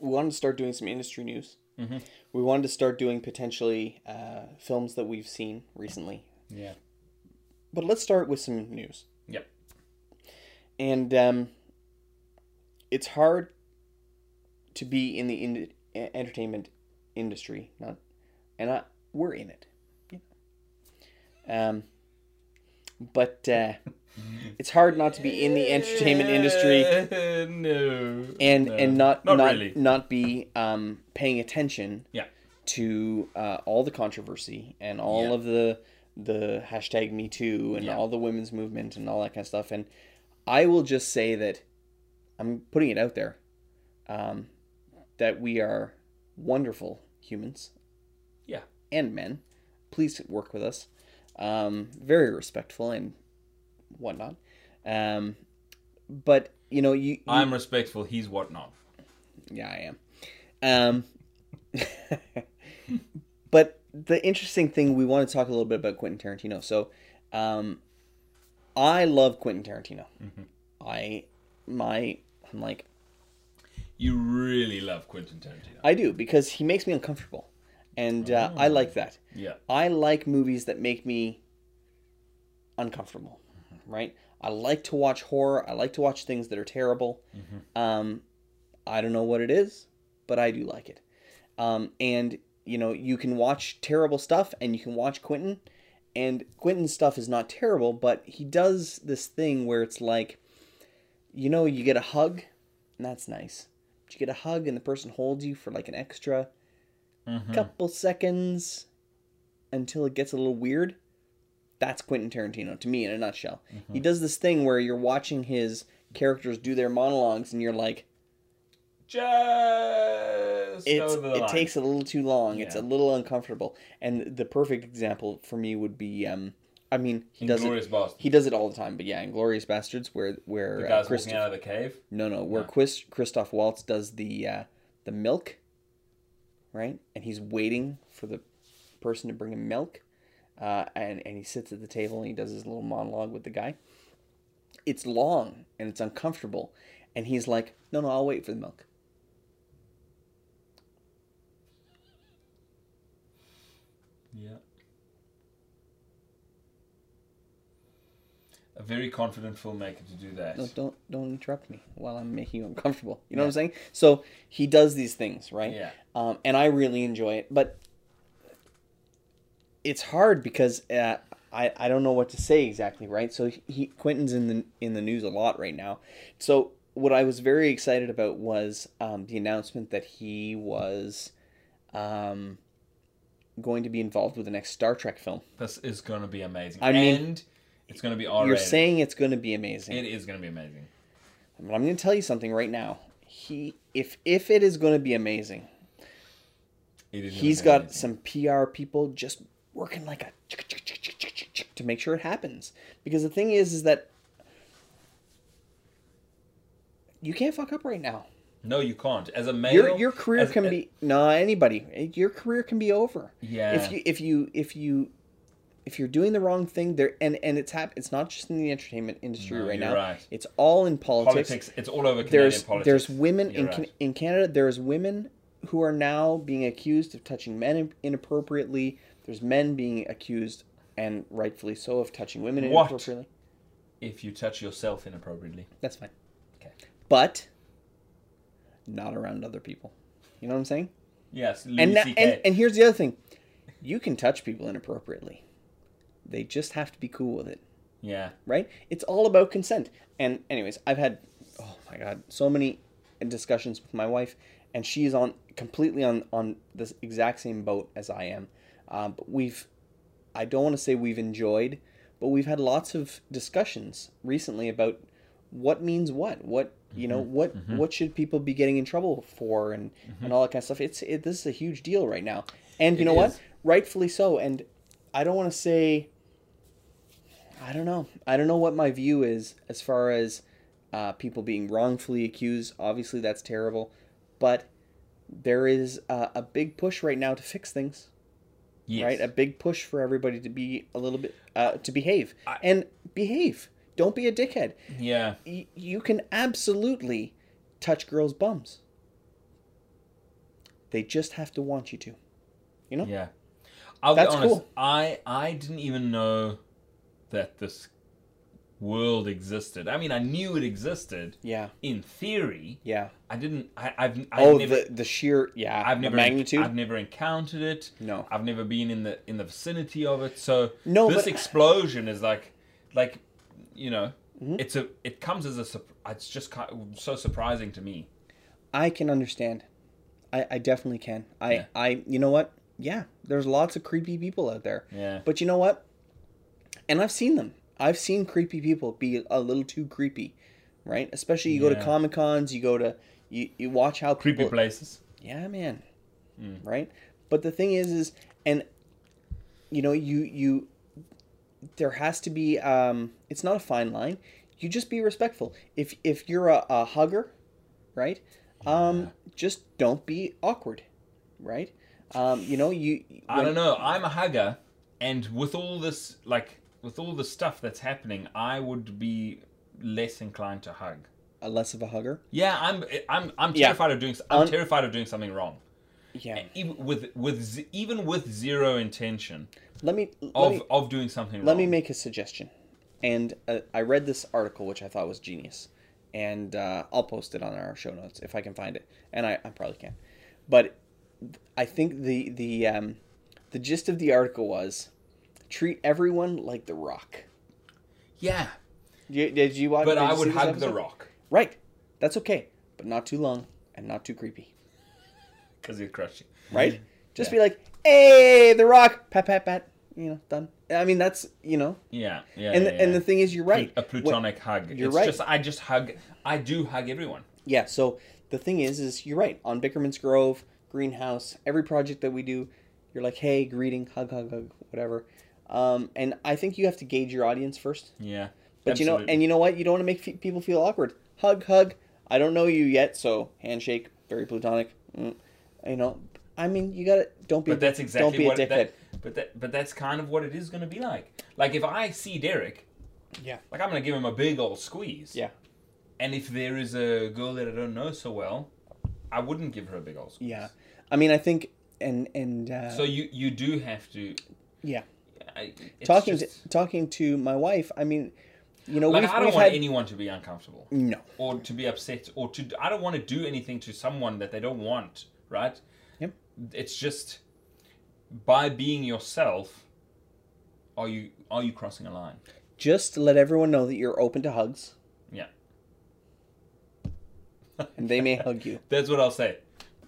we wanted to start doing some industry news. Mm-hmm. We wanted to start doing potentially uh, films that we've seen recently. Yeah. But let's start with some news. Yep. And um, it's hard to be in the in- entertainment industry, not, and I, we're in it. know. Um, but uh, it's hard not to be in the entertainment industry *laughs* no. and No. and not not, not really. not be um, paying attention Yeah. to uh, all the controversy and all Yeah. of the the hashtag Me Too and Yeah. all the women's movement and all that kind of stuff. And I will just say that I'm putting it out there um, that we are wonderful humans Yeah. and men. Please work with us. Um, very respectful and whatnot. Um, but you know, you, you I'm respectful. He's whatnot. yeah, I am. Um, *laughs* but the interesting thing, we want to talk a little bit about Quentin Tarantino. So, um, I love Quentin Tarantino. I, my, I'm like, You really love Quentin Tarantino. I do because he makes me uncomfortable, and uh, I like that. yeah. I like movies that make me uncomfortable, right? I like to watch horror. I like to watch things that are terrible. Um, I don't know what it is, but I do like it. Um, and you know, you can watch terrible stuff, and you can watch Quentin, and Quentin's stuff is not terrible, but he does this thing where it's like, you know, you get a hug, and that's nice. But you get a hug, and the person holds you for like an extra couple seconds until it gets a little weird. That's Quentin Tarantino to me in a nutshell. He does this thing where you're watching his characters do their monologues and you're like, Just it's it takes a little too long. It's a little uncomfortable. And the perfect example for me would be um I mean, he does it Basterds. he does it all the time, but yeah, Inglourious Basterds where where The uh, guys Christ- walking out of the cave. No, no, where No. Chris, Christoph Waltz does the uh, the milk, right? And he's waiting for the person to bring him milk, uh, and and he sits at the table and he does his little monologue with the guy. It's long and it's uncomfortable, and he's like, "No, no, I'll wait for the milk." Yeah. A very confident filmmaker to do that. No, don't don't interrupt me while I'm making you uncomfortable. You know what I'm saying? So he does these things, right? Yeah. Um, and I really enjoy it, but it's hard because uh, I I don't know what to say exactly, right? So he Quentin's in the in the news a lot right now. So what I was very excited about was um, the announcement that he was um, going to be involved with the next Star Trek film. This is going to be amazing. I mean, and it's going to be R You're saying it's going to be amazing. it is going to be amazing. But I'm going to tell you something right now. He if if it is going to be amazing, It is. gonna he's got amazing. some PR people just working like a to make sure it happens. Because the thing is, is that you can't fuck up right now. No, you can't. As a male, Your your career as- can be no anybody. Your career can be over. Yeah. If you if you if you if you're doing the wrong thing there and and it's hap- it's not just in the entertainment industry No, right now. right. It's all in politics. politics. It's all over Canadian There's politics. there's women You're in right. In Canada. There's women who are now being accused of touching men inappropriately. There's men being accused and rightfully so of touching women What? inappropriately. if you touch yourself inappropriately. That's fine. Okay. But not around other people. You know what I'm saying? Yes, Louis and, and and here's the other thing. You can touch people inappropriately. They just have to be cool with it, yeah, right? It's all about consent. And anyways, I've had oh my god, so many discussions with my wife and she's on completely on on this exact same boat as I am. Um, but we've I don't want to say we've enjoyed, but we've had lots of discussions recently about what means what what you know Mm-hmm. what what should people be getting in trouble for and and all that kind of stuff it's it, this is a huge deal right now and you It know what? rightfully so and i don't want to say i don't know i don't know what my view is as far as uh, people being wrongfully accused obviously that's terrible but there is a, a big push right now to fix things yes. right? A big push for everybody to be a little bit uh, to behave I- and behave. Don't be a dickhead. yeah, Y- you can absolutely touch girls' bums. They just have to want you to. You know? yeah. I'll That's be honest. cool. I I didn't even know that this world existed. I mean, I knew it existed Yeah. in theory. Yeah. I didn't. I, I've. I've oh, never, the the sheer yeah, I've never magnitude. I've never encountered it. No. I've never been in the in the vicinity of it. So No, this but- explosion is like, like, you know, Mm-hmm. it's a. It comes as a. It's just so surprising to me. I can understand. I, I definitely can. I, Yeah. I you know what? Yeah, there's lots of creepy people out there. Yeah. But you know what? And I've seen them. I've seen creepy people be a little too creepy, right? Especially you go to comic cons, you go to you, you watch how Creepy people, places. Yeah, man. Right? But the thing is is and you know, you you there has to be um it's not a fine line. You just be respectful. If if you're a, a hugger, right? Um just don't be awkward, right? Um you know, you I don't know. I'm a hugger, and with all this, like, with all the stuff that's happening, I would be less inclined to hug. a less of a hugger. Yeah, I'm. I'm. I'm Yeah. terrified of doing. I'm Un- terrified of doing something wrong. Yeah. Even with with z- even with zero intention Let me let of me, of doing something wrong. let me make a suggestion. And uh, I read this article, which I thought was genius, and uh, I'll post it on our show notes if I can find it, and I, I probably can. But I think the the um, the gist of the article was treat everyone like the Rock. Yeah, Did, did you watch? but I would hug the rock Right, that's okay, but not too long and not too creepy. because he'd crush you. Right? *laughs* Just. Yeah. be like, hey, the Rock, pat pat pat. You know, done. I mean, that's you know, Yeah, yeah. and yeah, the, and the thing is, you're right. a What- plutonic hug. you're it's right. just I just hug. I do hug everyone. Yeah, so the thing is, is you're right. On Bickerman's Grove, Greenhouse, every project that we do, you're like, hey, greeting, hug, hug, hug, whatever. Um, and I think you have to gauge your audience first. Yeah, But you know, and you know what? You don't want to make fe- people feel awkward. Hug, hug. I don't know you yet, so handshake, very plutonic. Mm. You know, I mean, you gotta don't be. But that's dick- exactly don't be what a dickhead. that, but that but that's kind of what it is going to be like. Like if I see Derek, Yeah. like I'm going to give him a big old squeeze. Yeah. And if there is a girl that I don't know so well, I wouldn't give her a big old squeeze. Yeah. I mean, I think, and and uh, So you you do have to. yeah, I, talking just- to, talking to my wife. I mean, you know, like I don't want had anyone to be uncomfortable no. or to be upset or to. I don't want to do anything to someone that they don't want. Right. Yep. It's just by being yourself. Are you are you crossing a line? Just let everyone know that you're open to hugs, Yeah. and they may hug you. *laughs* That's what I'll say.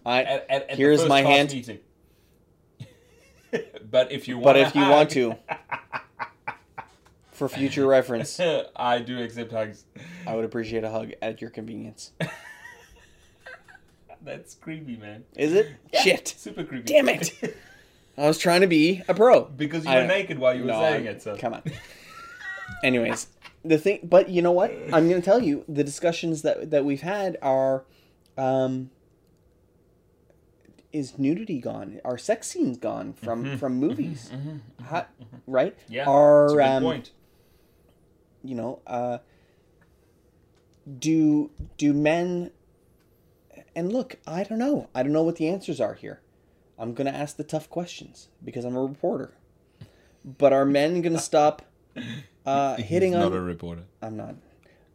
I. At, at, at Here's my hand. Meeting. But if you want, but if you want to, for future reference, *laughs* I do accept hugs. I would appreciate a hug at your convenience. *laughs* That's creepy, man. Is it? Shit! Super creepy. Damn it! *laughs* I was trying to be a pro. because you I- were naked while you were No, saying it. So come on. Anyways, the thing, but you know what? I'm going to tell you the discussions that that we've had are Um, is nudity gone? Are sex scenes gone from from movies? How- right? Mm-hmm. Yeah. Are that's a good um, point. you know uh do do men and look i don't know i don't know what the answers are here i'm gonna ask the tough questions because i'm a reporter but are men gonna stop *laughs* uh hitting He's on not a reporter. i'm not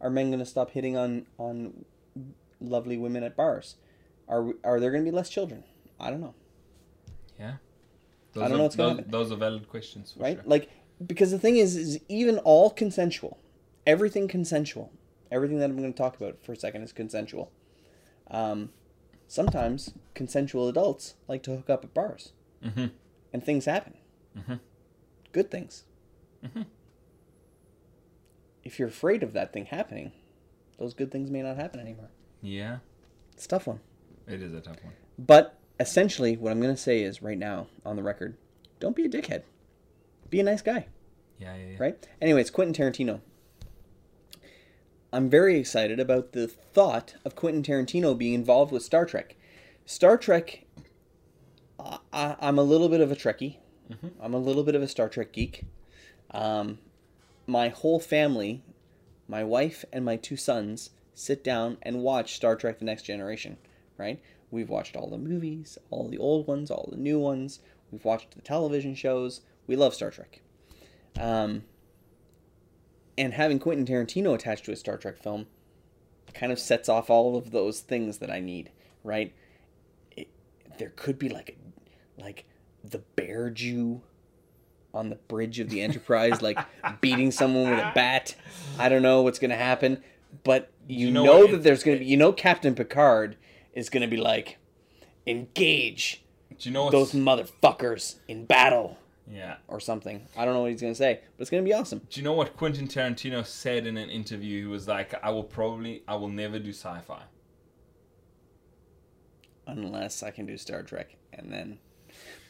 are men gonna stop hitting on on lovely women at bars are are there gonna be less children i don't know Yeah. Those don't are, know what's those, happen. those are valid questions. Right Sure. like because the thing is is even all consensual everything consensual everything that i'm going to talk about for a second is consensual um, sometimes consensual adults like to hook up at bars Mm-hmm. and things happen Mhm. good things Mm-hmm. if you're afraid of that thing happening those good things may not happen anymore Yeah. it's a tough one It is a tough one. but essentially what i'm going to say is right now on the record don't be a dickhead be a nice guy Yeah, yeah, yeah. right? Anyways, Quentin Tarantino. I'm very excited about the thought of Quentin Tarantino being involved with Star Trek. Star Trek, I, I, I'm a little bit of a Trekkie. I'm a little bit of a Star Trek geek. Um, my whole family, my wife and my two sons, sit down and watch Star Trek The Next Generation, right? We've watched all the movies, all the old ones, all the new ones. We've watched the television shows. We love Star Trek. Um, and having Quentin Tarantino attached to a Star Trek film kind of sets off all of those things that I need, right? It, there could be like a, like the bear Jew on the bridge of the Enterprise, like *laughs* beating someone with a bat. I don't know what's gonna happen, but you, You know, know that there's gonna be. You know, Captain Picard is gonna be like, engage Do you know those motherfuckers in battle Yeah. or something. I don't know what he's gonna say, but it's gonna be awesome. Do you know what Quentin Tarantino said in an interview? He was like, I will probably, I will never do sci-fi. unless I can do Star Trek, and then.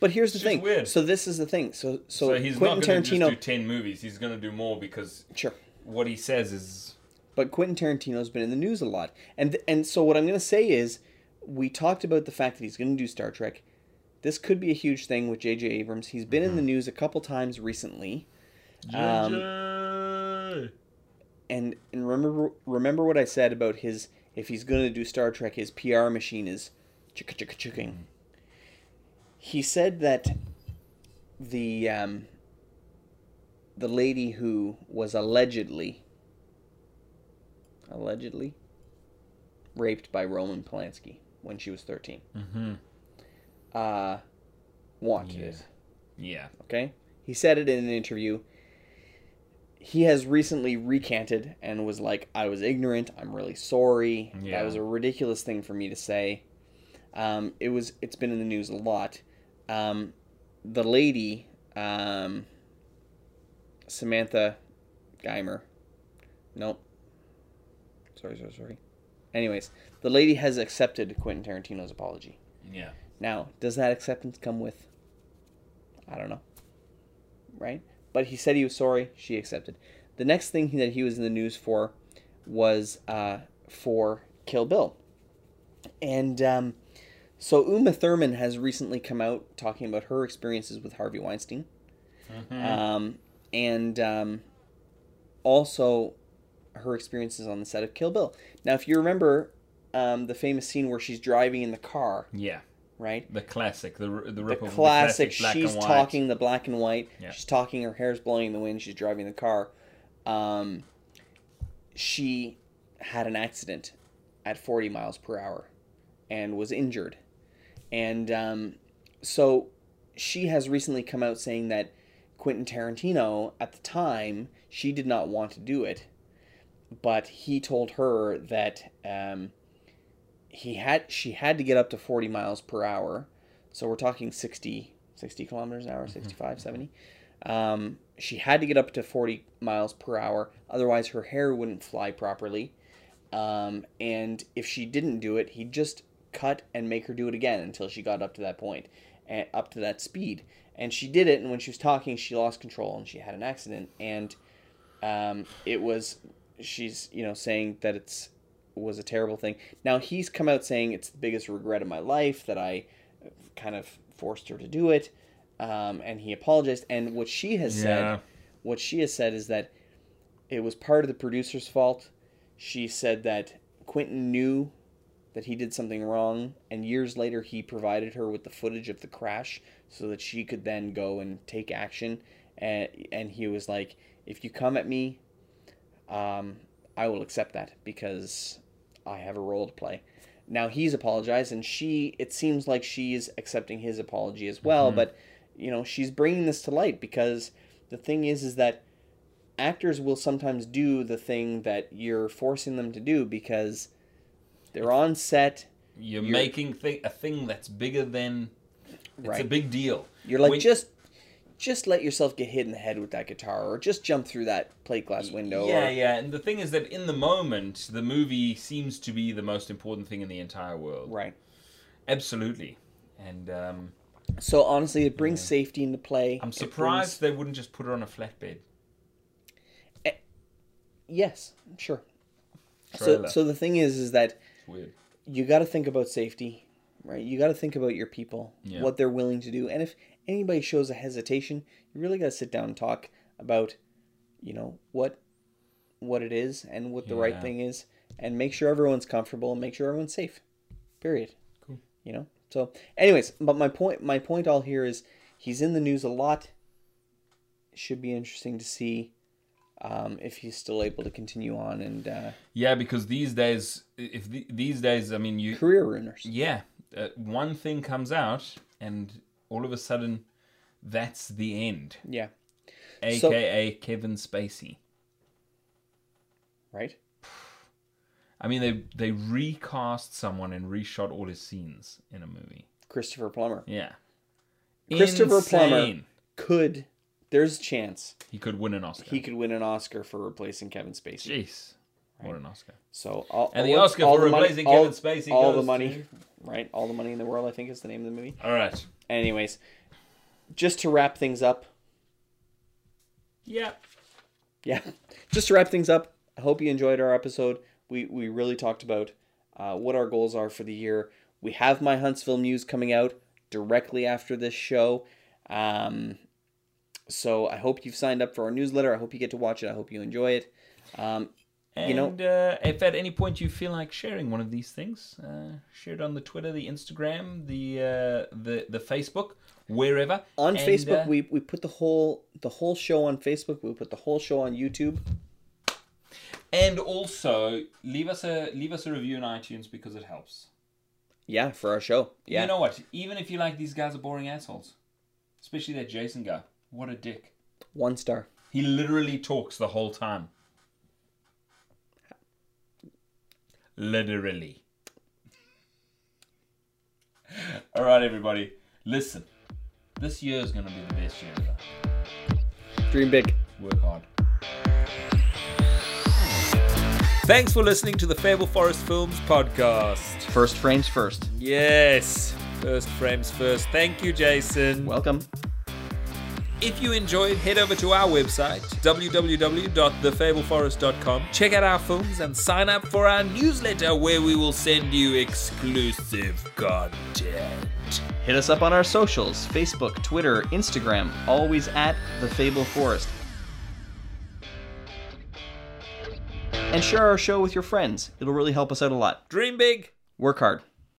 But here's the It's thing. weird. So this is the thing. So so, So, he's Quentin not going to Tarantino. do 10 movies. He's going to do more because Sure. what he says is... But Quentin Tarantino's been in the news a lot, and and so what I'm going to say is, we talked about the fact that he's going to do Star Trek. This could be a huge thing with J.J. Abrams. He's been in Mm-hmm. the news a couple times recently. Um, JJ! and and remember remember what I said about his if he's going to do Star Trek, his PR machine is chicka chicka chicking. He said that the um, the lady who was allegedly allegedly raped by Roman Polanski when she was 13 Mm-hmm. uh, wanted Yeah. it. Yeah. Okay? He said it in an interview. He has recently recanted and was like, I was ignorant. I'm really sorry. Yeah. That was a ridiculous thing for me to say. Um, it was it's been in the news a lot. Um, the lady, um, Samantha Geimer. Nope. Sorry, sorry, sorry. Anyways, the lady has accepted Quentin Tarantino's apology. Yeah. Now, does that acceptance come with? I don't know. Right? But he said he was sorry. She accepted. The next thing that he was in the news for was uh, for Kill Bill. And um, so Uma Thurman has recently come out talking about her experiences with Harvey Weinstein. Um, and um, also her experiences on the set of Kill Bill. Now, if you remember um, the famous scene where she's driving in the car, Yeah. right? The classic, the the the classic, the classic she's talking the black and white Yeah. she's talking her hair's blowing in the wind she's driving the car um, she had an accident at 40 miles per hour and was injured and um, so she has recently come out saying that quentin tarantino at the time she did not want to do it but he told her that um, he had she had to get up to 40 miles per hour. So we're talking 60 60 kilometers an hour 65 70 um, she had to get up to 40 miles per hour. Otherwise her hair wouldn't fly properly. Um, and if she didn't do it he'd just cut and make her do it again until she got up to that point and up to that speed. And she did it and when she was talking she lost control and she had an accident. And um, it was she's you know saying that it's was a terrible thing. Now he's come out saying it's the biggest regret of my life that I kind of forced her to do it, um, and he apologized. And what she has Yeah. said, what she has said is that it was part of the producer's fault. She said that Quentin knew that he did something wrong, and years later he provided her with the footage of the crash so that she could then go and take action. And and he was like, "If you come at me, um, I will accept that because I have a role to play." Now he's apologized, and she. It seems like she's accepting his apology as well, but you know she's bringing this to light because the thing is, is that actors will sometimes do the thing that you're forcing them to do because they're on set. You're, You're- making thi- a thing that's bigger than. It's a big deal. You're like When- just, just let yourself get hit in the head with that guitar, or just jump through that plate glass window. Yeah, or, yeah. And the thing is that in the moment, the movie seems to be the most important thing in the entire world. Right. Absolutely. And um, So honestly, it brings safety into play. I'm surprised they wouldn't just put her on a flatbed. brings- yes, sure. So, Trailer. so the thing is, is that weird. you got to think about safety, right? You got to think about your people, Yeah. what they're willing to do, and if anybody shows a hesitation, you really got to sit down and talk about, you know, what, what it is and what the right thing is, and make sure everyone's comfortable and make sure everyone's safe. Period. Cool. You know. So, anyways, but my point, my point all here is, he's in the news a lot. Should be interesting to see. Um, if he's still able to continue on and uh, Yeah, because these days, if the, these days, I mean, you career ruiners. yeah, uh, one thing comes out, and all of a sudden, that's the end. Yeah. AKA Kevin Spacey. Right. I mean, they they recast someone and reshot all his scenes in a movie. Christopher Plummer. Yeah, Christopher Plummer could. There's a chance He could win an Oscar. he could win an Oscar for replacing Kevin Spacey. Jeez, what an Oscar! So all, And the all- Oscar all for the money- replacing all- Kevin Spacey all the money, to- right? All the money in the world. I think is the name of the movie. All right. Anyways, just to wrap things up. Yeah. Yeah, *laughs* just to wrap things up. I hope you enjoyed our episode. We we really talked about uh, what our goals are for the year. We have my Huntsville news coming out directly after this show. Um, so I hope you've signed up for our newsletter. I hope you get to watch it. I hope you enjoy it. Um, And You know- uh, if at any point you feel like sharing one of these things, uh, share it on the Twitter, the Instagram, the uh, the the Facebook, wherever. on And, Facebook, uh, we, we put the whole the whole show on Facebook. We put the whole show on YouTube. and also leave us a leave us a review on iTunes because it helps. Yeah, for our show. Yeah, You know what? Even if you like these guys are boring assholes, especially that Jason guy, what a dick. one star. He literally talks the whole time. Literally. All right, everybody. Listen, this year is going to be the best year ever. Dream big. Work hard. Thanks for listening to the Fable Forest Films podcast. First frames first. Yes, first frames first. Thank you, Jason. Welcome. If you enjoyed, head over to our website, www.thefableforest.com. Check out our films and sign up for our newsletter where we will send you exclusive content. Hit us up on our socials Facebook, Twitter, Instagram, always at The Fable Forest. And share our show with your friends. It'll really help us out a lot. Dream big. Work hard.